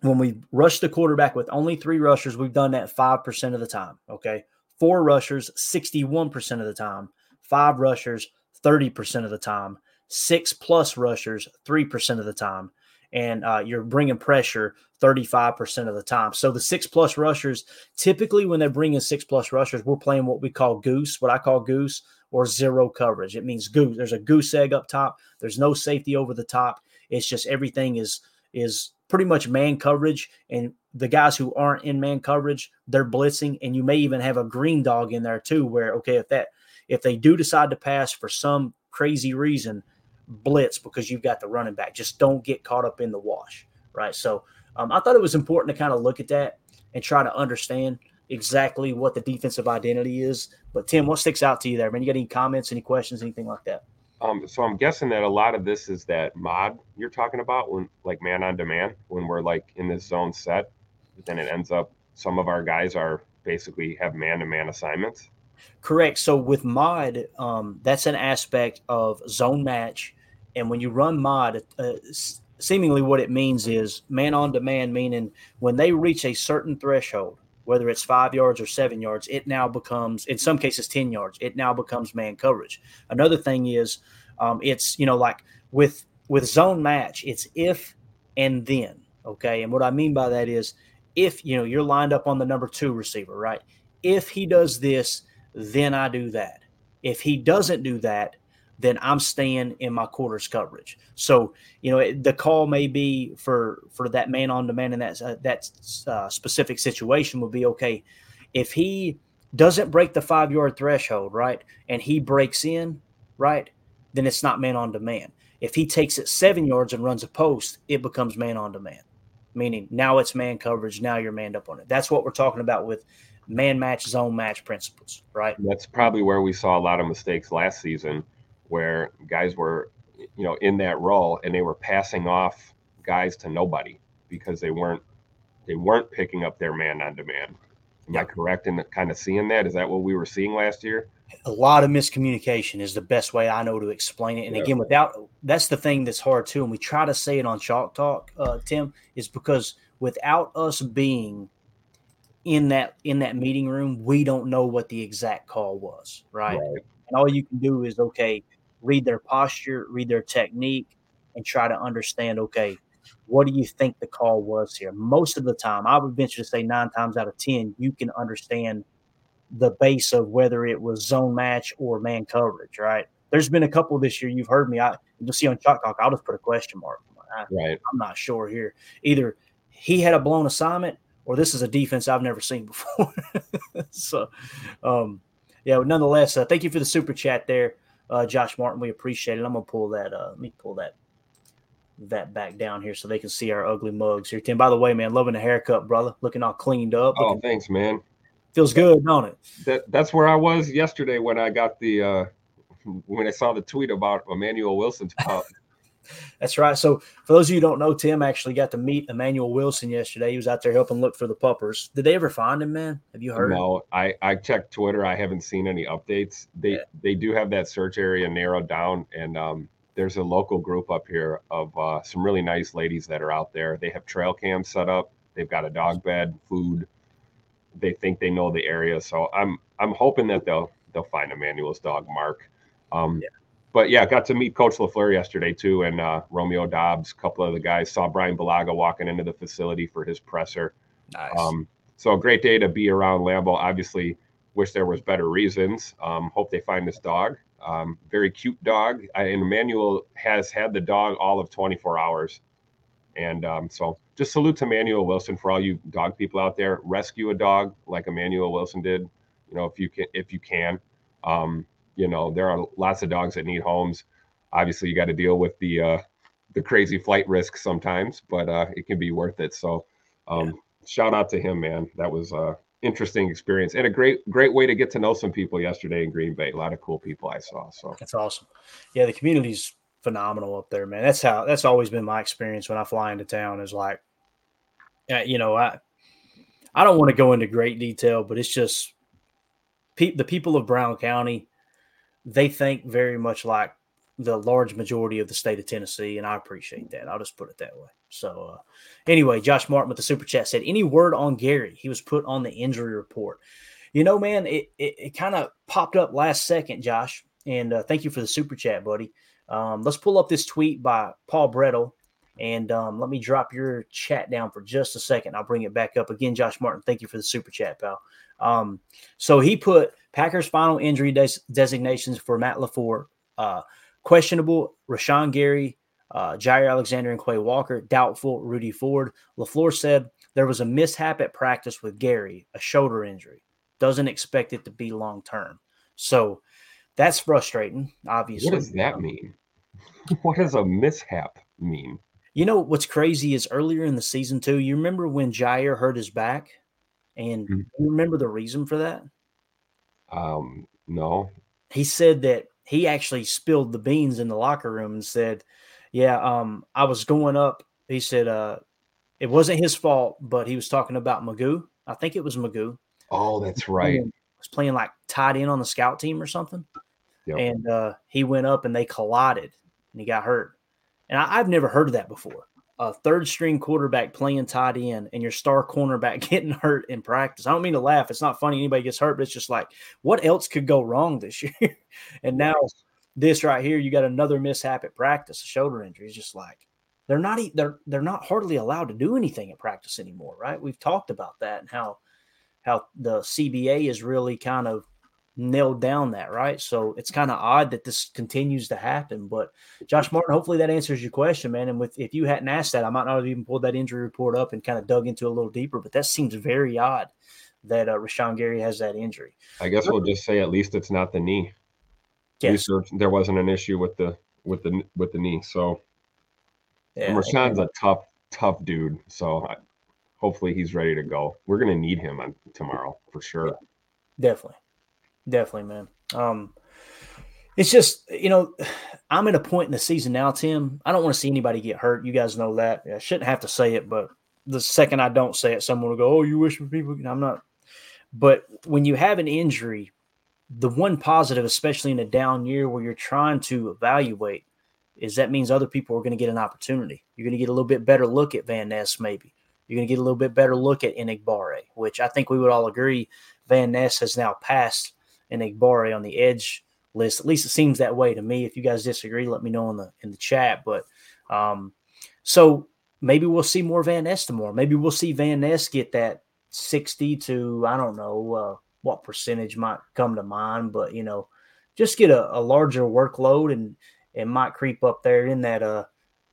When we rush the quarterback with only three rushers, we've done that 5% of the time. Okay. Four rushers, 61% of the time. Five rushers, 30% of the time. Six plus rushers, 3% of the time. And uh, you're bringing pressure 35% of the time. So the six plus rushers, typically when they're bringing six plus rushers, we're playing what we call goose, what I call goose or zero coverage. It means goose. There's a goose egg up top. There's no safety over the top. It's just everything is is pretty much man coverage and the guys who aren't in man coverage they're blitzing and you may even have a green dog in there too where okay if that if they do decide to pass for some crazy reason blitz because you've got the running back just don't get caught up in the wash right so um, i thought it was important to kind of look at that and try to understand exactly what the defensive identity is but tim what sticks out to you there man you got any comments any questions anything like that um, so I'm guessing that a lot of this is that mod you're talking about when like man on demand when we're like in this zone set, then it ends up some of our guys are basically have man to man assignments. Correct. So with mod, um, that's an aspect of zone match, and when you run mod, uh, seemingly what it means is man on demand, meaning when they reach a certain threshold, whether it's five yards or seven yards, it now becomes, in some cases, 10 yards. It now becomes man coverage. Another thing is, um, it's, you know, like with, with zone match, it's if and then. Okay. And what I mean by that is if, you know, you're lined up on the number two receiver, right? If he does this, then I do that. If he doesn't do that, then I'm staying in my quarters coverage. So you know the call may be for for that man on demand in that uh, that uh, specific situation would be okay if he doesn't break the five yard threshold, right, and he breaks in, right, then it's not man on demand. If he takes it seven yards and runs a post, it becomes man on demand, meaning now it's man coverage. Now you're manned up on it. That's what we're talking about with man match, zone match principles, right? That's probably where we saw a lot of mistakes last season where guys were, you know, in that role and they were passing off guys to nobody because they weren't they weren't picking up their man on demand. Am I correct in kind of seeing that? Is that what we were seeing last year? A lot of miscommunication is the best way I know to explain it. And yeah. again, without that's the thing that's hard too. And we try to say it on Chalk Talk, uh, Tim, is because without us being in that in that meeting room, we don't know what the exact call was, right? right. And all you can do is okay, read their posture, read their technique, and try to understand okay, what do you think the call was here? Most of the time, I would venture to say nine times out of 10, you can understand the base of whether it was zone match or man coverage, right? There's been a couple this year you've heard me. I you'll see on Chalk Talk, I'll just put a question mark. I, right. I'm not sure here. Either he had a blown assignment or this is a defense I've never seen before. <laughs> so, um, yeah, but nonetheless, uh, thank you for the super chat there uh, Josh Martin. We appreciate it. I'm gonna pull that. Uh, let me pull that that back down here so they can see our ugly mugs here. Tim, by the way, man, loving the haircut, brother. Looking all cleaned up. Oh, thanks, man. Feels good, don't it? That that's where I was yesterday when I got the uh when I saw the tweet about Emmanuel Wilson's pup. That's right. So, for those of you who don't know, Tim actually got to meet Emmanuel Wilson yesterday. He was out there helping look for the puppers. Did they ever find him, man? Have you heard? No, I I checked Twitter. I haven't seen any updates. They yeah. they do have that search area narrowed down, and um, there's a local group up here of uh, some really nice ladies that are out there. They have trail cams set up. They've got a dog bed, food. They think they know the area, so I'm I'm hoping that they'll they'll find Emmanuel's dog, Mark. Um, yeah but yeah, got to meet Coach Lafleur yesterday too, and uh, Romeo Doubs, a couple of the guys. Saw Bryan Bulaga walking into the facility for his presser. Nice. Um, so a great day to be around Lambeau. Obviously, wish there was better reasons. Um, hope they find this dog. Um, very cute dog. I, and Emmanuel has had the dog all of 24 hours. And um, so just salute to Emmanuel Wilson for all you dog people out there. Rescue a dog like Emmanuel Wilson did. You know, if you can, if you can. Um, you know, there are lots of dogs that need homes. obviously you got to deal with the uh, the crazy flight risk sometimes, but uh, it can be worth it. So um, yeah. shout out to him, man. That was a interesting experience and a great great way to get to know some people yesterday in Green Bay. A lot of cool people I saw. So that's awesome. Yeah, the community's phenomenal up there, man. That's how that's always been my experience when I fly into town. Is like, you know, I I don't want to go into great detail, but it's just pe- the people of Brown County. They think very much like the large majority of the state of Tennessee, and I appreciate that. I'll just put it that way. So, uh, anyway, Josh Martin with the super chat said, "Any word on Gary? He was put on the injury report." You know, man, it it, it kind of popped up last second, Josh, and uh, thank you for the super chat, buddy. Um, let's pull up this tweet by Paul Bretl, and um, let me drop your chat down for just a second. I'll bring it back up again. Josh Martin, thank you for the super chat, pal. Um, so he put Packers final injury des- designations for Matt LaFleur. Uh, Questionable, Rashan Gary, uh, Jaire Alexander, and Quay Walker. Doubtful, Rudy Ford. LaFleur said there was a mishap at practice with Gary, a shoulder injury. Doesn't expect it to be long term. So that's frustrating, obviously. What does that mean? <laughs> What does a mishap mean? You know what's crazy is earlier in the season too. You remember when Jaire hurt his back, and mm-hmm. you remember the reason for that? Um, no. He said that he actually spilled the beans in the locker room and said, "Yeah, um, I was going up." He said, "Uh, it wasn't his fault, but he was talking about McGough. I think it was McGough. Oh, that's right. He was playing like tied in on the scout team or something, yep. and uh, he went up and they collided, and he got hurt. And I, I've never heard of that before a third string quarterback playing tight end and your star cornerback <laughs> getting hurt in practice. I don't mean to laugh. It's not funny anybody gets hurt, but it's just like, what else could go wrong this <laughs> year? and now this right here, you got another mishap at practice, a shoulder injury. It's just like they're not they're they're not hardly allowed to do anything at practice anymore, right? We've talked about that and how how the CBA is really kind of nailed down that, right? So it's kind of odd that this continues to happen. But Josh Martin, hopefully that answers your question, man. And with if you hadn't asked that, I might not have even pulled that injury report up and kind of dug into a little deeper. But that seems very odd that uh, Rashan Gary has that injury. I guess we'll just say at least it's not the knee. Yes. There, there wasn't an issue with the with the with the knee. So yeah, Rashan's a tough tough dude. So I, hopefully he's ready to go. We're gonna need him on tomorrow for sure. Yeah, definitely. Definitely, man. Um, it's just you know, I'm at a point in the season now, Tim. I don't want to see anybody get hurt. You guys know that. I shouldn't have to say it, but the second I don't say it, someone will go, "Oh, you wish for people." I'm not. But when you have an injury, the one positive, especially in a down year where you're trying to evaluate, is that means other people are going to get an opportunity. You're going to get a little bit better look at Van Ness, maybe. You're going to get a little bit better look at Enagbare, which I think we would all agree Van Ness has now passed Enagbare on the edge list. At least it seems that way to me. If you guys disagree, let me know in the in the chat. But um, so maybe we'll see more Van Ness tomorrow. Maybe we'll see Van Ness get that 60 to I don't know uh, what percentage might come to mind, but you know, just get a, a larger workload and it might creep up there in that uh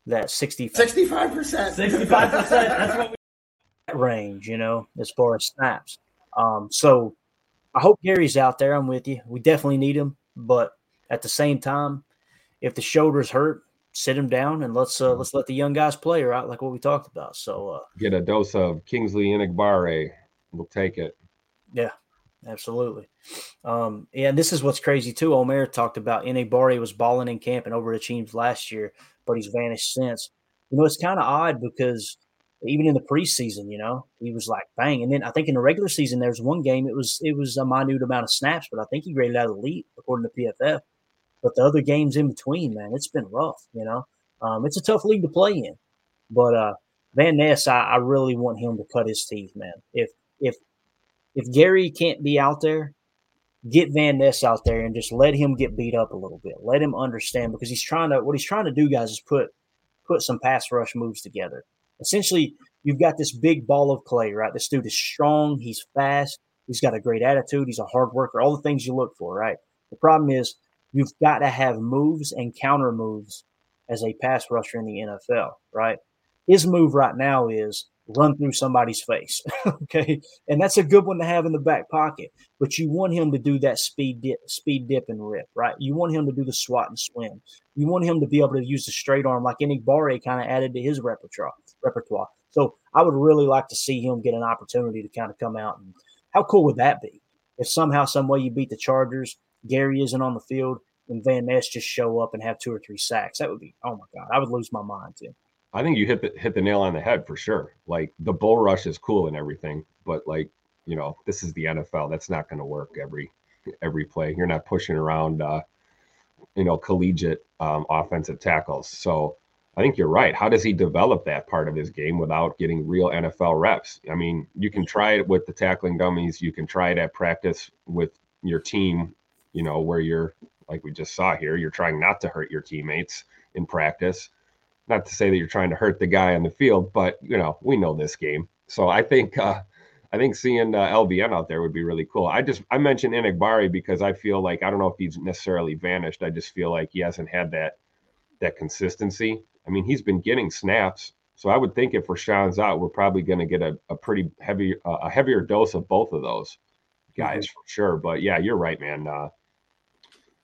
that 60 65 percent 65 percent that's what we range you know as far as snaps um so I hope Gary's out there. I'm with you. We definitely need him, but at the same time, if the shoulders hurt, sit him down and let's uh, let's let the young guys play, right? Like what we talked about. So uh, get a dose of Kingsley Enagbare. We'll take it. Yeah, absolutely. Um, yeah, and this is what's crazy too. Omer talked about Enagbare was balling in camp and overachieved last year, but he's vanished since. You know, it's kind of odd because even in the preseason, you know, he was like bang. And then I think in the regular season, there's one game it was it was a minute amount of snaps, but I think he graded out elite according to PFF. But the other games in between, man, it's been rough. You know, um, it's a tough league to play in. But uh, Van Ness, I, I really want him to cut his teeth, man. If if if Gary can't be out there, get Van Ness out there and just let him get beat up a little bit. Let him understand because he's trying to what he's trying to do, guys, is put put some pass rush moves together essentially you've got this big ball of clay, right? This dude is strong, he's fast, he's got a great attitude, he's a hard worker, all the things you look for, right? The problem is you've got to have moves and counter moves as a pass rusher in the NFL, right? His move right now is run through somebody's face. <laughs> okay. And that's a good one to have in the back pocket. But you want him to do that speed dip, speed dip and rip, right? You want him to do the swat and swim. You want him to be able to use the straight arm like Enagbare kind of added to his repertoire repertoire. So I would really like to see him get an opportunity to kind of come out and how cool would that be? If somehow, some way you beat the Chargers, Gary isn't on the field, and Van Ness just show up and have two or three sacks. That would be oh my god, I would lose my mind too. I think you hit the hit the nail on the head for sure. Like the bull rush is cool and everything, but like you know, this is the NFL. That's not going to work every every play. You're not pushing around, uh, you know, collegiate um, offensive tackles. So I think you're right. How does he develop that part of his game without getting real NFL reps? I mean, you can try it with the tackling dummies. You can try it at practice with your team. You know, where you're like we just saw here, you're trying not to hurt your teammates in practice not to say that you're trying to hurt the guy on the field, but you know, we know this game. So I think uh I think seeing uh, LVN out there would be really cool. I just I mentioned Enagbare because I feel like I don't know if he's necessarily vanished. I just feel like he hasn't had that that consistency. I mean, he's been getting snaps, so I would think if Rashan's out, we're probably going to get a, a pretty heavy uh, a heavier dose of both of those guys mm-hmm. for sure. But yeah, you're right, man. Uh,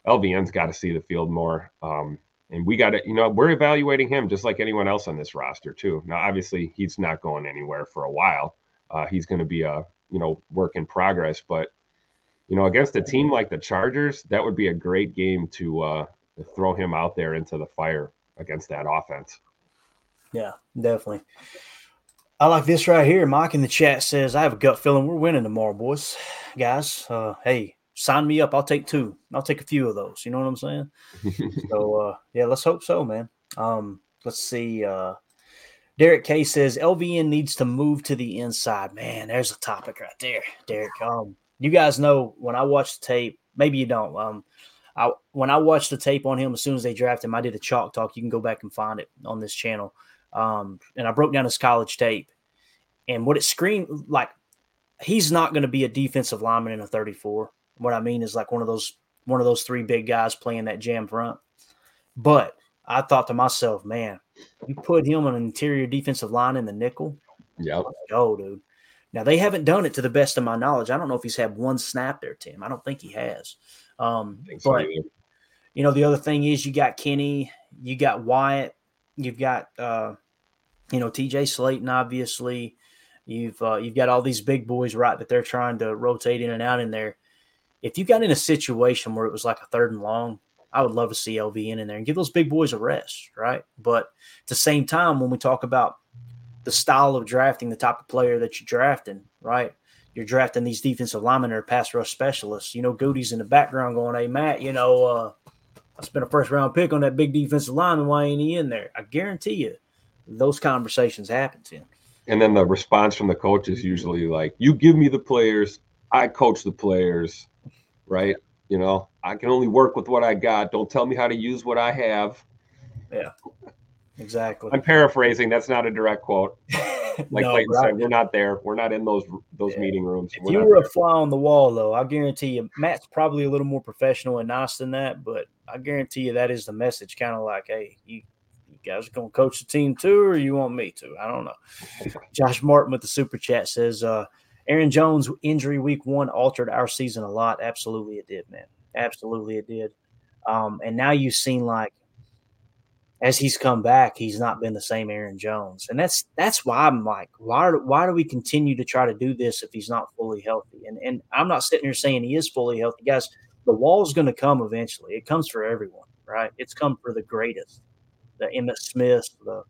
LVN's got to see the field more. Um, and we got to, you know, we're evaluating him just like anyone else on this roster too. Now, obviously, he's not going anywhere for a while. Uh, he's going to be a, you know, work in progress. But, you know, against a team like the Chargers, that would be a great game to uh, throw him out there into the fire against that offense. Yeah, definitely. I like this right here. Mike in the chat says, I have a gut feeling we're winning tomorrow, boys. Guys, uh, hey, sign me up. I'll take two. I'll take a few of those. You know what I'm saying? <laughs> so uh, yeah, let's hope so, man. Um, let's see. Uh, Derek K says LVN needs to move to the inside. Man, there's a topic right there, Derek. Um, you guys know when I watched the tape, maybe you don't. Um, I when I watched the tape on him as soon as they drafted him, I did a chalk talk. You can go back and find it on this channel. Um, and I broke down his college tape, and what it screamed like he's not going to be a defensive lineman in a 34. What I mean is like one of those one of those three big guys playing that jam front. But I thought to myself, man, you put him on an interior defensive line in the nickel. Yep. Go, dude. Now they haven't done it to the best of my knowledge. I don't know if he's had one snap there, Tim. I don't think he has. Um, so but either. you know, the other thing is you got Kenny, you got Wyatt, you've got uh, you know, TJ Slaton, obviously. You've uh, you've got all these big boys, right, that they're trying to rotate in and out in there if you got in a situation where it was like a third and long, I would love to see LVN in there and give those big boys a rest, right? But at the same time, when we talk about the style of drafting the type of player that you're drafting, right? You're drafting these defensive linemen or pass rush specialists. You know, Goody's in the background going, Hey, Matt, you know, uh, I spent a first round pick on that big defensive lineman. Why ain't he in there? I guarantee you those conversations happen, Tim. And then the response from the coach is usually like, You give me the players, I coach the players right? You know, I can only work with what I got. Don't tell me how to use what I have. Yeah, exactly. I'm paraphrasing. That's not a direct quote. <laughs> Like no, Clayton said, we're not there. We're not in those those yeah. meeting rooms. If we're you were there. a fly on the wall, though, I guarantee you, Matt's probably a little more professional and nice than that. But I guarantee you, that is the message. Kind of like, hey, you, guys are going to coach the team too, or you want me to? I don't know. <laughs> Josh Martin with the super chat says, uh, Aaron Jones injury week one altered our season a lot. Absolutely, it did, man. Absolutely, it did. Um, and now you've seen like as he's come back, he's not been the same Aaron Jones, and that's that's why I'm like, why why do we continue to try to do this if he's not fully healthy? And and I'm not sitting here saying he is fully healthy, guys. The wall is going to come eventually. It comes for everyone, right? It's come for the greatest, the Emmitt Smith, the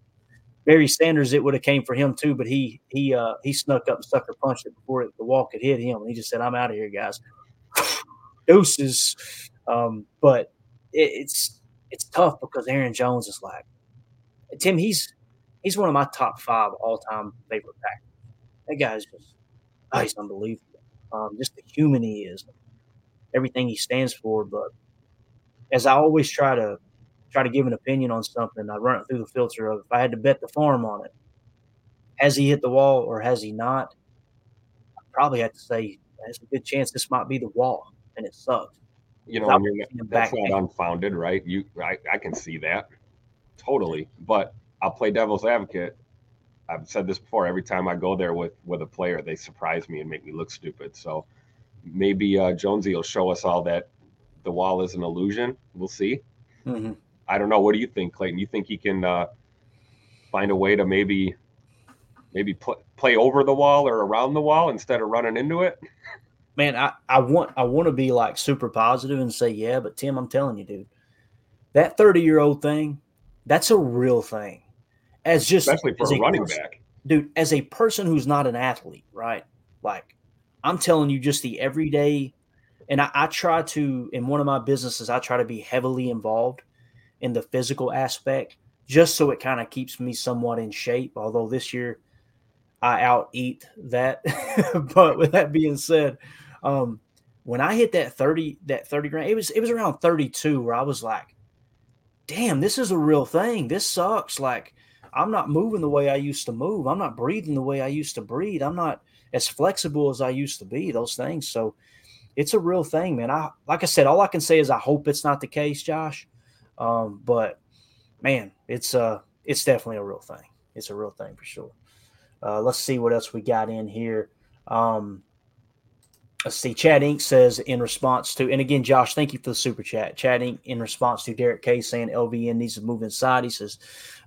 Barry Sanders, it would have came for him too, but he he uh, he snuck up and sucker punched it before the wall could hit him. And he just said, "I'm out of here, guys." <sighs> Deuces. Um, but it, it's it's tough because Aaron Jones is like Tim. He's he's one of my top five all time favorite Packers. That guy's just oh, he's unbelievable. Um, just the human he is, everything he stands for. But as I always try to try to give an opinion on something, I run it through the filter of if I had to bet the farm on it, has he hit the wall or has he not? I probably have to say there's a good chance this might be the wall, and it sucks. You know, that's not unfounded, right? You, I, I can see that totally, but I'll play devil's advocate. I've said this before. Every time I go there with with a player, they surprise me and make me look stupid. So maybe uh, Jonesy will show us all that the wall is an illusion. We'll see. Mm-hmm. I don't know. What do you think, Clayton? You think he can uh, find a way to maybe maybe pl- play over the wall or around the wall instead of running into it? Man, I, I want I want to be like super positive and say yeah, but Tim, I'm telling you, dude, that 30 year old thing, that's a real thing. As just especially for a running person, back, dude. As a person who's not an athlete, right? Like, I'm telling you, just the everyday. And I, I try to in one of my businesses, I try to be heavily involved in the physical aspect, just so it kind of keeps me somewhat in shape. Although this year, I out eat that. <laughs> but with that being said, um, when I hit that 30, that 30 grand, it was it was around 32 where I was like, damn, this is a real thing. This sucks. Like, I'm not moving the way I used to move. I'm not breathing the way I used to breathe. I'm not as flexible as I used to be, those things. So it's a real thing, man. I like I said, all I can say is I hope it's not the case, Josh. Um, but man, it's uh it's definitely a real thing. It's a real thing for sure. Uh, let's see what else we got in here. Um, let's see. Chad Inc. says in response to, and again, Josh, thank you for the super chat. Chad Inc. in response to Derek K saying LVN needs to move inside. He says,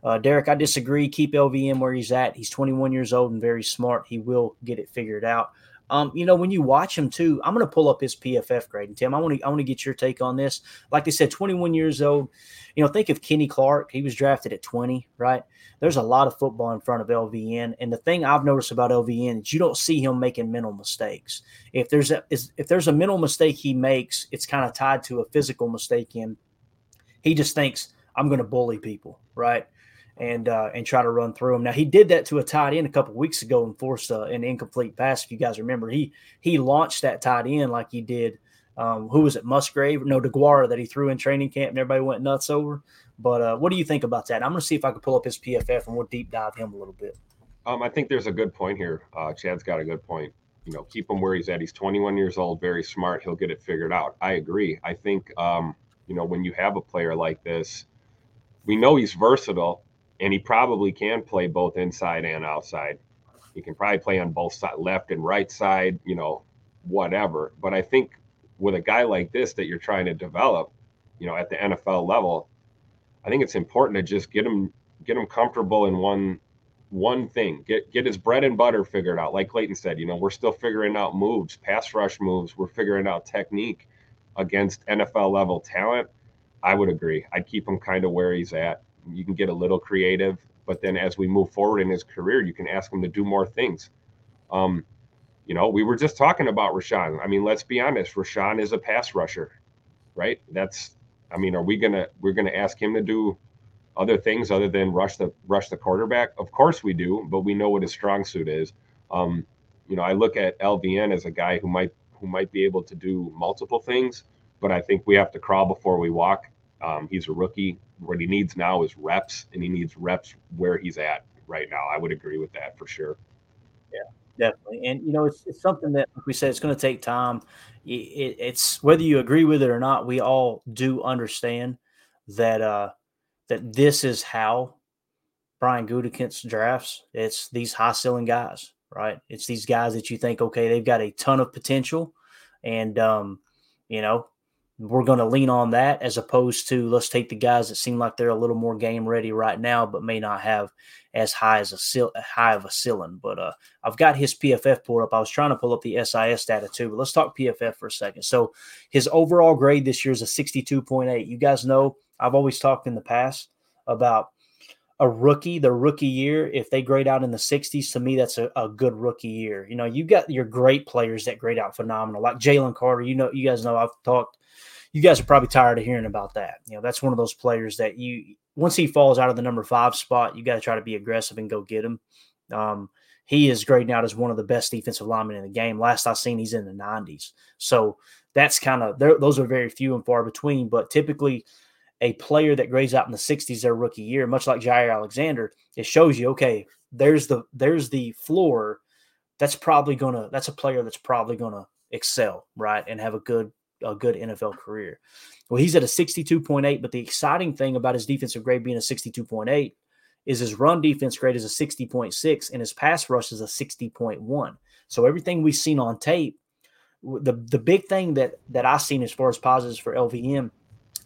uh, Derek, I disagree. Keep LVN where he's at. He's 21 years old and very smart. He will get it figured out. Um, you know, when you watch him too, I'm going to pull up his PFF grade. And Tim, I want to I want to get your take on this. Like they said, 21 years old. You know, think of Kenny Clark. He was drafted at 20, right? There's a lot of football in front of LVN, and the thing I've noticed about LVN is you don't see him making mental mistakes. If there's a if there's a mental mistake he makes, it's kind of tied to a physical mistake in. He just thinks I'm going to bully people, right? And uh, and try to run through him. Now he did that to a tight end a couple weeks ago and forced uh, an incomplete pass. If you guys remember, he he launched that tight end like he did. Um, who was it? Musgrave? No, DeGuara that he threw in training camp and everybody went nuts over. But uh, what do you think about that? I'm going to see if I can pull up his PFF and we'll deep dive him a little bit. Um, I think there's a good point here. Uh, Chad's got a good point. You know, keep him where he's at. He's 21 years old, very smart. He'll get it figured out. I agree. I think, um, you know, when you have a player like this, we know he's versatile and he probably can play both inside and outside. He can probably play on both side, left and right side, you know, whatever. But I think with a guy like this that you're trying to develop, you know, at the NFL level, I think it's important to just get him get him comfortable in one one thing. Get get his bread and butter figured out. Like Clayton said, you know, we're still figuring out moves, pass rush moves. We're figuring out technique against NFL level talent. I would agree. I'd keep him kind of where he's at you can get a little creative, but then as we move forward in his career, you can ask him to do more things. Um, you know, we were just talking about Rashan. I mean, let's be honest, Rashan is a pass rusher, right? That's I mean, are we gonna we're gonna ask him to do other things other than rush the rush the quarterback? Of course we do, but we know what his strong suit is. Um, you know, I look at LVN as a guy who might who might be able to do multiple things, but I think we have to crawl before we walk. Um, he's a rookie. What he needs now is reps, and he needs reps where he's at right now. I would agree with that for sure. Yeah, definitely. And you know, it's, it's something that, like we said, it's going to take time. It, it's whether you agree with it or not. We all do understand that uh, that this is how Brian Gutekunst drafts. It's these high ceiling guys, right? It's these guys that you think, okay, they've got a ton of potential, and um, you know, we're going to lean on that as opposed to let's take the guys that seem like they're a little more game ready right now, but may not have as high as a high of a ceiling. But uh, I've got his PFF pulled up. I was trying to pull up the SIS data too, but let's talk PFF for a second. So his overall grade this year is a 62.8. You guys know I've always talked in the past about a rookie, the rookie year, if they grade out in the 60s, to me, that's a, a good rookie year. You know, you got your great players that grade out phenomenal, like Jalen Carter. You know, you guys know I've talked you guys are probably tired of hearing about that. You know, that's one of those players that you once he falls out of the number five spot, you got to try to be aggressive and go get him. Um, he is grading out as one of the best defensive linemen in the game. Last I seen, he's in the 90s. So that's kind of those are very few and far between. But typically, a player that grades out in the 60s their rookie year, much like Jaire Alexander, it shows you okay. There's the there's the floor. That's probably gonna that's a player that's probably gonna excel right and have a good a good NFL career. Well, he's at a 62.8, but the exciting thing about his defensive grade being a 62.8 is his run defense grade is a 60.6 and his pass rush is a 60.1. So everything we've seen on tape, the the big thing that that I've seen as far as positives for LVN,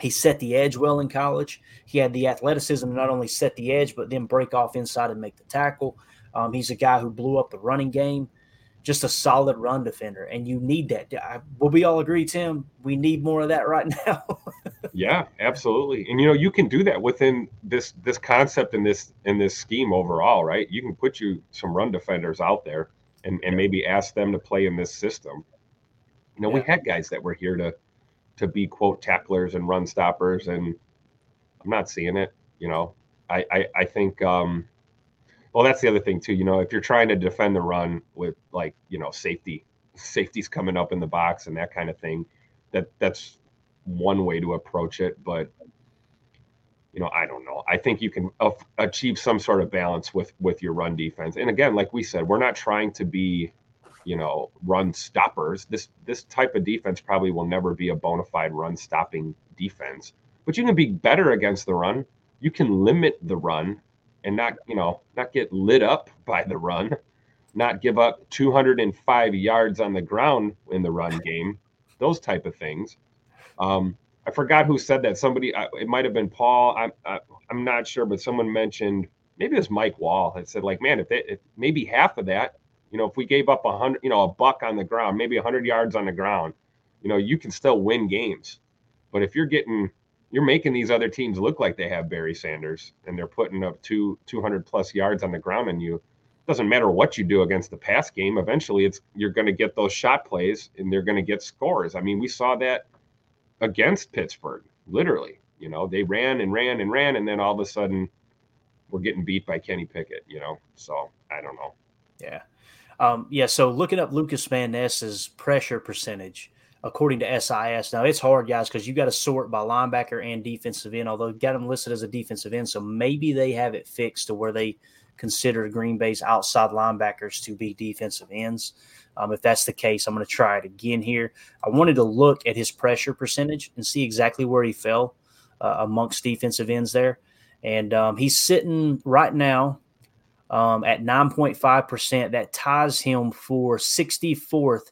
he set the edge well in college. He had the athleticism to not only set the edge but then break off inside and make the tackle. Um, he's a guy who blew up the running game just a solid run defender, and you need that. Will we all agree, Tim? We need more of that right <laughs> now. yeah, absolutely. And you know, you can do that within this this concept and this in this scheme overall, right? You can put you some run defenders out there and, and maybe ask them to play in this system. You know, yeah. we had guys that were here to to be quote tacklers and run stoppers, and I'm not seeing it. You know, I I, I think um, well, that's the other thing too. You know, if you're trying to defend the run with like you know safety, safety's coming up in the box and that kind of thing, that that's one way to approach it. But you know, I don't know. I think you can achieve some sort of balance with with your run defense. And again, like we said, we're not trying to be, you know, run stoppers. This this type of defense probably will never be a bona fide run stopping defense. But you can be better against the run. You can limit the run and not you know not get lit up by the run, not give up 205 yards on the ground in the run game, those type of things. Um, I forgot who said that. Somebody, it might have been Paul. I'm I, I'm not sure, but someone mentioned maybe it was Mike Wall that said like, man, if, they, if maybe half of that, you know, if we gave up a hundred, you know, a buck on the ground, maybe a hundred yards on the ground, you know, you can still win games. But if you're getting you're making these other teams look like they have Barry Sanders and they're putting up two 200 plus yards on the ground and you doesn't matter what you do against the pass game eventually it's you're going to get those shot plays and they're going to get scores. I mean we saw that against pittsburgh literally. You know they ran and ran and ran and then all of a sudden we're getting beat by kenny pickett you know? So i don't know. Yeah. Um, yeah so looking up lucas van ness's pressure percentage according to SIS. Now it's hard, guys, because you got to sort by linebacker and defensive end. Although got them listed as a defensive end, so maybe they have it fixed to where they consider Green Bay's outside linebackers to be defensive ends. Um, if that's the case, I'm going to try it again here. I wanted to look at his pressure percentage and see exactly where he fell uh, amongst defensive ends there, and um, he's sitting right now. Um, at 9.5%, that ties him for 64th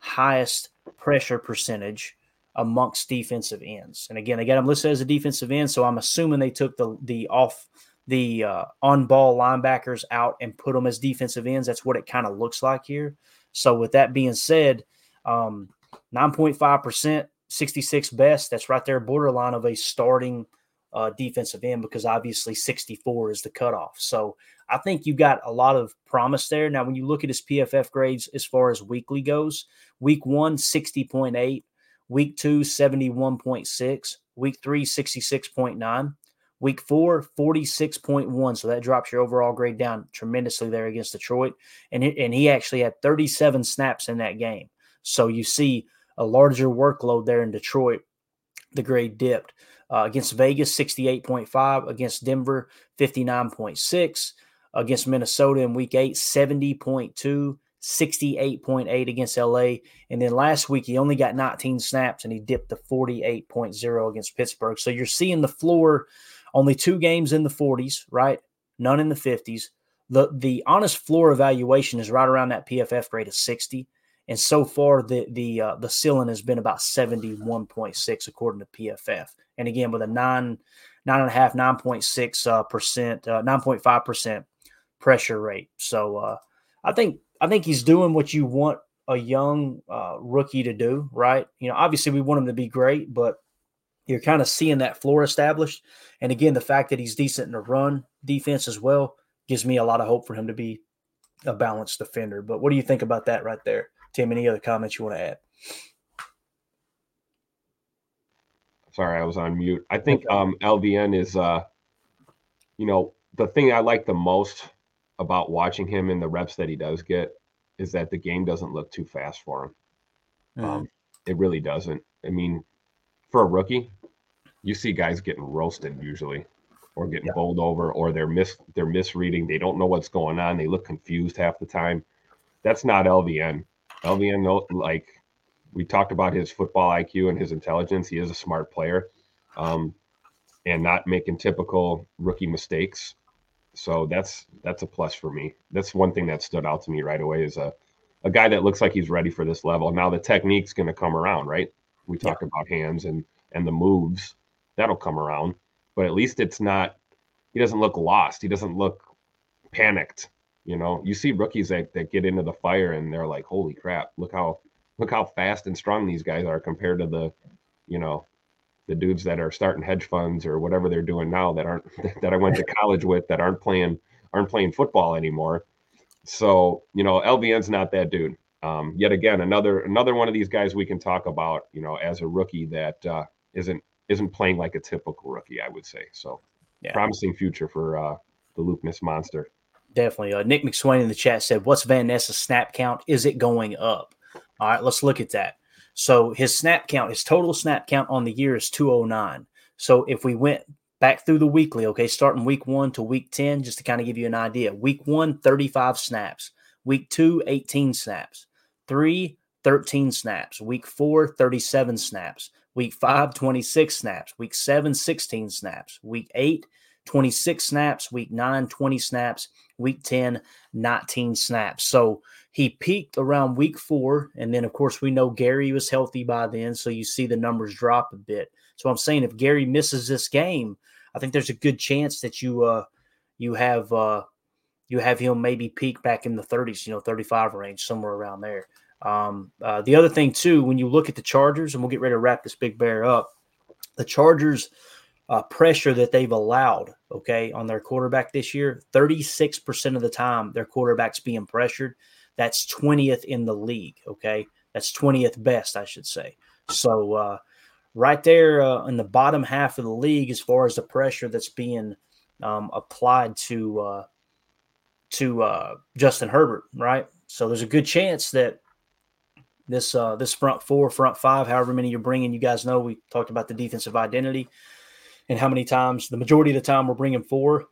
highest pressure percentage amongst defensive ends. And again, again, I'm listed as a defensive end, so I'm assuming they took the the off the uh, on ball linebackers out and put them as defensive ends. That's what it kind of looks like here. So with that being said, um, 9.5 percent, 66 best. That's right there, borderline of a starting uh, defensive end because obviously 64 is the cutoff. So I think you got a lot of promise there. Now, when you look at his PFF grades as far as weekly goes, week one, 60.8, week two, 71.6, week three, 66.9. Week four, 46.1. So that drops your overall grade down tremendously there against Detroit. And, and he actually had 37 snaps in that game. So you see a larger workload there in Detroit. The grade dipped. Uh, against Vegas, 68.5. Against Denver, 59.6. Against Minnesota in week eight, 70.2. 68.8 against LA. And then last week, he only got 19 snaps and he dipped to 48.0 against Pittsburgh. So you're seeing the floor only two games in the 40s, right? None in the 50s. The, the honest floor evaluation is right around that PFF grade of 60. And so far, the the uh, the ceiling has been about 71.6 according to PFF. And again, with a nine, nine and a half, 9.6 uh, percent, uh, 9.5 percent pressure rate. So uh, I think I think he's doing what you want a young uh, rookie to do, right? You know, obviously we want him to be great, but you're kind of seeing that floor established. And again, the fact that he's decent in the run defense as well gives me a lot of hope for him to be a balanced defender. But what do you think about that right there, Tim? Any other comments you want to add? Sorry, I was on mute. I think okay. um, LVN is, uh, you know, the thing I like the most about watching him in the reps that he does get is that the game doesn't look too fast for him. Mm-hmm. Um, it really doesn't. I mean, for a rookie, you see guys getting roasted usually, or getting yeah. bowled over, or they're mis they're misreading. They don't know what's going on. They look confused half the time. That's not LVN. LVN, like we talked about his football IQ and his intelligence. He is a smart player, um, and not making typical rookie mistakes. So that's that's a plus for me. That's one thing that stood out to me right away is a a guy that looks like he's ready for this level. Now the technique's going to come around, right? We talk yeah. about hands and and the moves that'll come around, but at least it's not. He doesn't look lost. He doesn't look panicked. You know, you see rookies that, that get into the fire and they're like, "Holy crap! Look how look how fast and strong these guys are compared to the, you know, the dudes that are starting hedge funds or whatever they're doing now that aren't <laughs> that I went to college with that aren't playing aren't playing football anymore. So you know, LVN's not that dude. Um, yet again, another another one of these guys we can talk about. You know, as a rookie that uh, not isn't playing like a typical rookie, I would say. So yeah. promising future for uh, the Luke Ness monster. Definitely. Uh, Nick McSwain in the chat said, "What's Van Ness's snap count? Is it going up?" All right, let's look at that. So his snap count, his total snap count on the year is 209. So if we went back through the weekly, okay, starting week one to week 10, just to kind of give you an idea. Week one, 35 snaps. Week two, 18 snaps. Three, 13 snaps. Week four, 37 snaps. Week five, 26 snaps. Week seven, 16 snaps. Week eight, 26 snaps. Week nine, 20 snaps. Week 10, 19 snaps. So he peaked around week four. And then, of course, we know Gary was healthy by then. So you see the numbers drop a bit. So I'm saying if Gary misses this game, I think there's a good chance that you, uh, you have, uh, you have him maybe peak back in the 30s, you know, 35 range, somewhere around there. Um, uh, the other thing, too, when you look at the Chargers, and we'll get ready to wrap this big bear up, the Chargers' uh, pressure that they've allowed, okay, on their quarterback this year, 36% of the time their quarterback's being pressured. That's 20th in the league. Okay. That's 20th best, I should say. So, uh, right there uh, in the bottom half of the league, as far as the pressure that's being um, applied to uh, to uh, Justin Herbert, right? So there's a good chance that this uh, this front four, front five, however many you're bringing, you guys know we talked about the defensive identity and how many times. The majority of the time we're bringing four.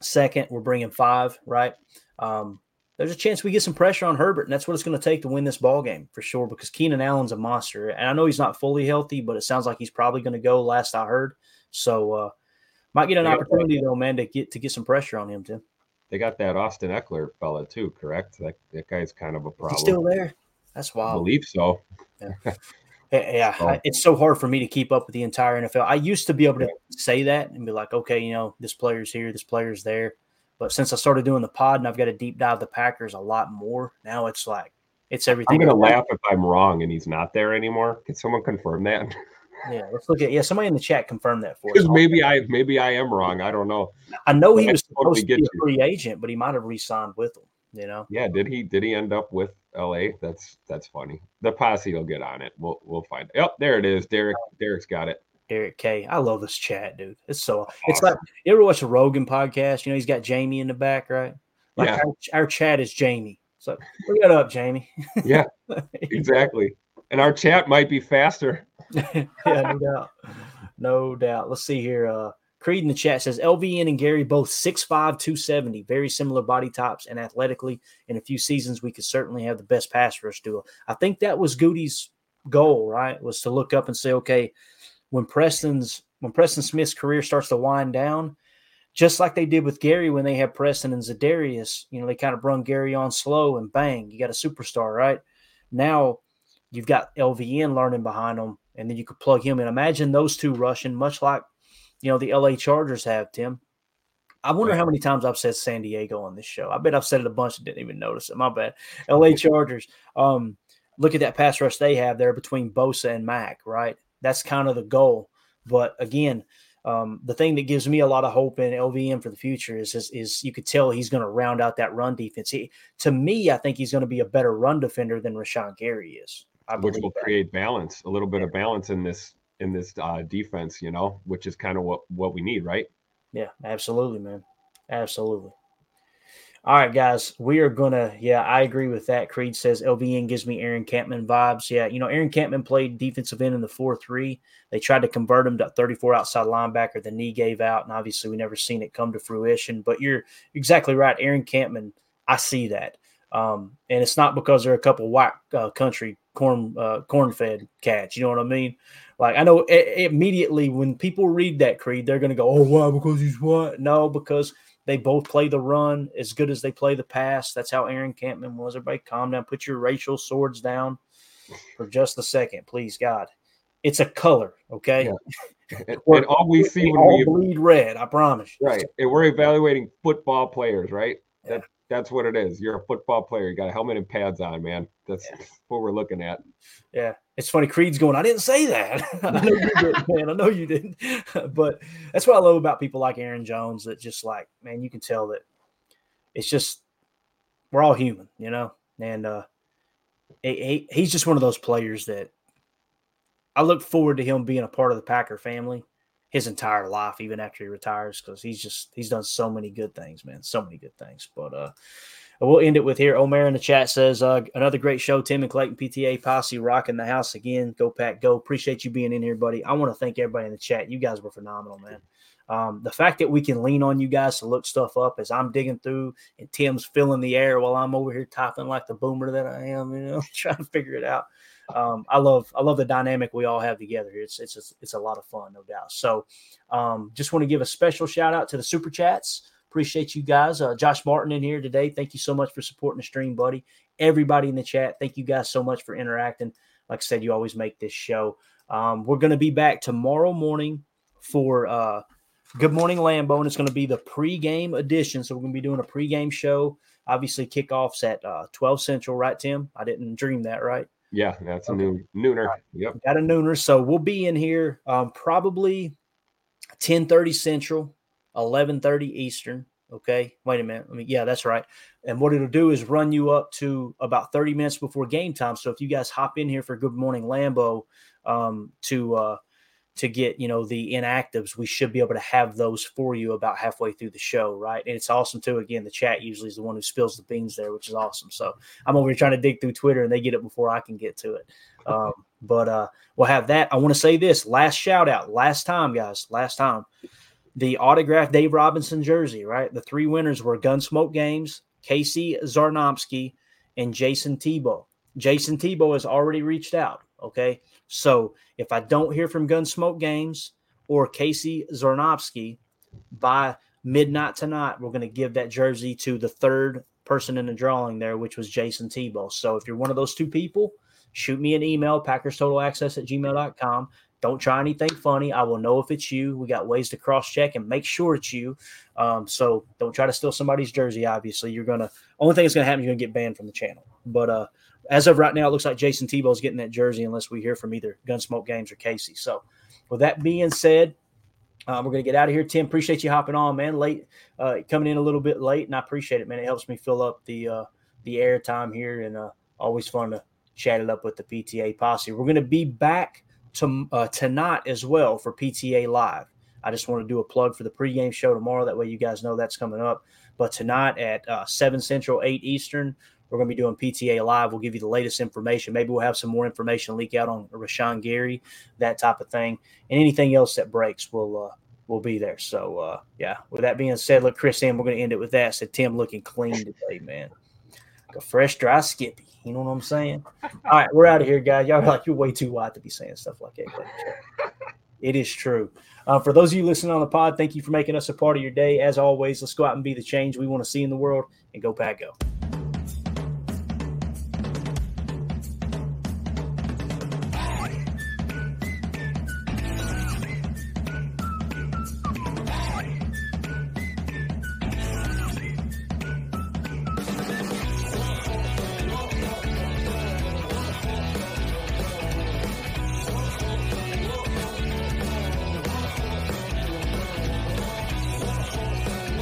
Second, we're bringing five, right? Um, there's a chance we get some pressure on Herbert, and that's what it's going to take to win this ball game for sure. Because Keenan Allen's a monster, and I know he's not fully healthy, but it sounds like he's probably going to go. Last I heard, so uh, might get an yeah, opportunity though, man, to get to get some pressure on him, Tim. They got that Austin Ekeler fella too, correct? That that guy's kind of a problem. He's still there. That's wild. I believe so. Yeah. <laughs> yeah, oh. it's so hard for me to keep up with the entire NFL. I used to be able to say that and be like, okay, you know, this player's here, this player's there. But since I started doing the pod and I've got to deep dive the Packers a lot more, now it's like it's everything. I'm gonna laugh if I'm wrong and he's not there anymore. Can someone confirm that? <laughs> Yeah, let's look at yeah. Somebody in the chat confirm that for us. Because maybe I maybe I am wrong. I don't know. I know he was supposed to be a free agent, but he might have re-signed with them. You know? Yeah. Did he? Did he end up with L.A.? That's that's funny. The posse will get on it. We'll we'll find. Yep, there it is. Derek Derek's got it. Derek K. I love this chat, dude. It's so awesome. it's like you ever watch a Rogan podcast? You know, he's got Jamie in the back, right? Like yeah. our, our chat is Jamie. So look that up, Jamie. yeah, <laughs> exactly. And our chat might be faster. <laughs> yeah, no doubt. No doubt. Let's see here. Uh Creed in the chat says LVN and Gary both 6'5, 270, very similar body types and athletically. In a few seasons, we could certainly have the best pass rush duo. I think that was Gutey's goal, right? Was to look up and say, okay, when Preston's when Preston Smith's career starts to wind down, just like they did with Gary when they had Preston and Za'Darius, you know, they kind of brung Gary on slow and bang, you got a superstar, right? Now you've got LVN learning behind them, and then you could plug him in. Imagine those two rushing, much like you know the LA Chargers have, Tim. I wonder how many times I've said San Diego on this show. I bet I've said it a bunch and didn't even notice it. My bad. LA <laughs> Chargers. Um, look at that pass rush they have there between Bosa and Mack, right? That's kind of the goal. But again, um, the thing that gives me a lot of hope in LVN for the future is is, is you could tell he's going to round out that run defense. He, to me, I think he's going to be a better run defender than Rashan Gary is. Which will that. create balance, a little bit of balance in this in this uh, defense, you know, which is kind of what what we need, right? Yeah, absolutely, man, absolutely. All right, guys, we are gonna. Yeah, I agree with that. Creed says LVN gives me Aaron Kampman vibes. Yeah, you know, Aaron Kampman played defensive end in the four three. They tried to convert him to thirty four outside linebacker. The knee gave out, and obviously we never seen it come to fruition. But you're exactly right, Aaron Kampman. I see that, um, and it's not because they're a couple white uh, country corn uh, corn fed cats. You know what I mean? Like I know it, immediately when people read that creed, they're to go, "Oh, why? Because he's what?" No, because They both play the run as good as they play the pass. That's how Aaron Kampman was. Everybody calm down. Put your racial swords down for just a second, please, God. It's a color, okay? Yeah. And, <laughs> and all we see when we bleed red, I promise. right, and we're evaluating football players, right? That that's what it is. You're a football player. You got a helmet and pads on, man. That's what we're looking at. Yeah, it's funny. Creed's going. I didn't say that. <laughs> I know you didn't, <laughs> man. I know you didn't. <laughs> but that's what I love about people like Aaron Jones. That just like, man, you can tell that it's just we're all human, you know. And uh, he, he- he's just one of those players that I look forward to him being a part of the Packer family his entire life, even after he retires, because he's just he's done so many good things, man. So many good things. But uh we'll end it with here. Omer in the chat says, uh, another great show. Tim and Clayton PTA posse rocking the house again. Go Pack, go. Appreciate you being in here, buddy. I want to thank everybody in the chat. You guys were phenomenal, man. Um, the fact that we can lean on you guys to look stuff up as I'm digging through and Tim's filling the air while I'm over here typing like the boomer that I am, you know, <laughs> trying to figure it out. Um, I love I love the dynamic we all have together. It's it's it's a lot of fun, no doubt. So, um, just want to give a special shout out to the super chats. Appreciate you guys. Uh, Josh Martin in here today. Thank you so much for supporting the stream, buddy. Everybody in the chat, thank you guys so much for interacting. Like I said, you always make this show. Um, we're going to be back tomorrow morning for uh, Good Morning Lambeau, and it's going to be the pregame edition. So we're going to be doing a pregame show. Obviously, kickoffs at uh, 12 Central, right, Tim? I didn't dream that, right? Yeah, that's a new nooner. Yep. Got a nooner. So we'll be in here um, probably 10:30 Central, 11:30 Eastern. Okay. Wait a minute. I mean, yeah, that's right. And what it'll do is run you up to about 30 minutes before game time. So if you guys hop in here for Good Morning Lambeau um, to uh, to get you know the inactives, we should be able to have those for you about halfway through the show, right? And it's awesome too. Again, the chat usually is the one who spills the beans there, which is awesome. So I'm over here trying to dig through Twitter, and they get it before I can get to it. Um, but uh, we'll have that. I want to say this last shout out, last time, guys, last time. The autographed Dave Robinson jersey, right? The three winners were Gunsmoke Games, Casey Zarnomsky, and Jason Tebow. Jason Tebow has already reached out. Okay. So if I don't hear from Gunsmoke Games or Casey Zarnovsky by midnight tonight, we're going to give that jersey to the third person in the drawing there, which was Jason Tebow. So if you're one of those two people, shoot me an email, packerstotalaccess Total Access at gmail.com. Don't try anything funny. I will know if it's you. We got ways to cross check and make sure it's you. Um, so don't try to steal somebody's jersey. Obviously, you're gonna only thing that's gonna happen. Is you're gonna get banned from the channel. But uh, as of right now, it looks like Jason Tebow's getting that jersey unless we hear from either Gunsmoke Games or Casey. So, with that being said, uh, we're gonna get out of here. Tim, appreciate you hopping on, man. Late, uh, coming in a little bit late, and I appreciate it, man. It helps me fill up the uh, the air time here, and uh, always fun to chat it up with the PTA posse. We're gonna be back to uh, tonight as well for PTA Live. I just want to do a plug for the pregame show tomorrow. That way, you guys know that's coming up. But tonight at uh, 7 Central, 8 Eastern, we're going to be doing PTA Live. We'll give you the latest information. Maybe we'll have some more information leak out on Rashan Gary, that type of thing. And anything else that breaks, we'll, uh, we'll be there. So, uh, yeah, with that being said, look, Chris, and we're going to end it with that. Said Tim looking clean today, man. Like a fresh, dry Skippy. You know what I'm saying? All right, we're out of here, guys. Y'all like, you're way too white to be saying stuff like that. It is true. Uh, for those of you listening on the pod, thank you for making us a part of your day. As always, let's go out and be the change we want to see in the world and go, Pack, go.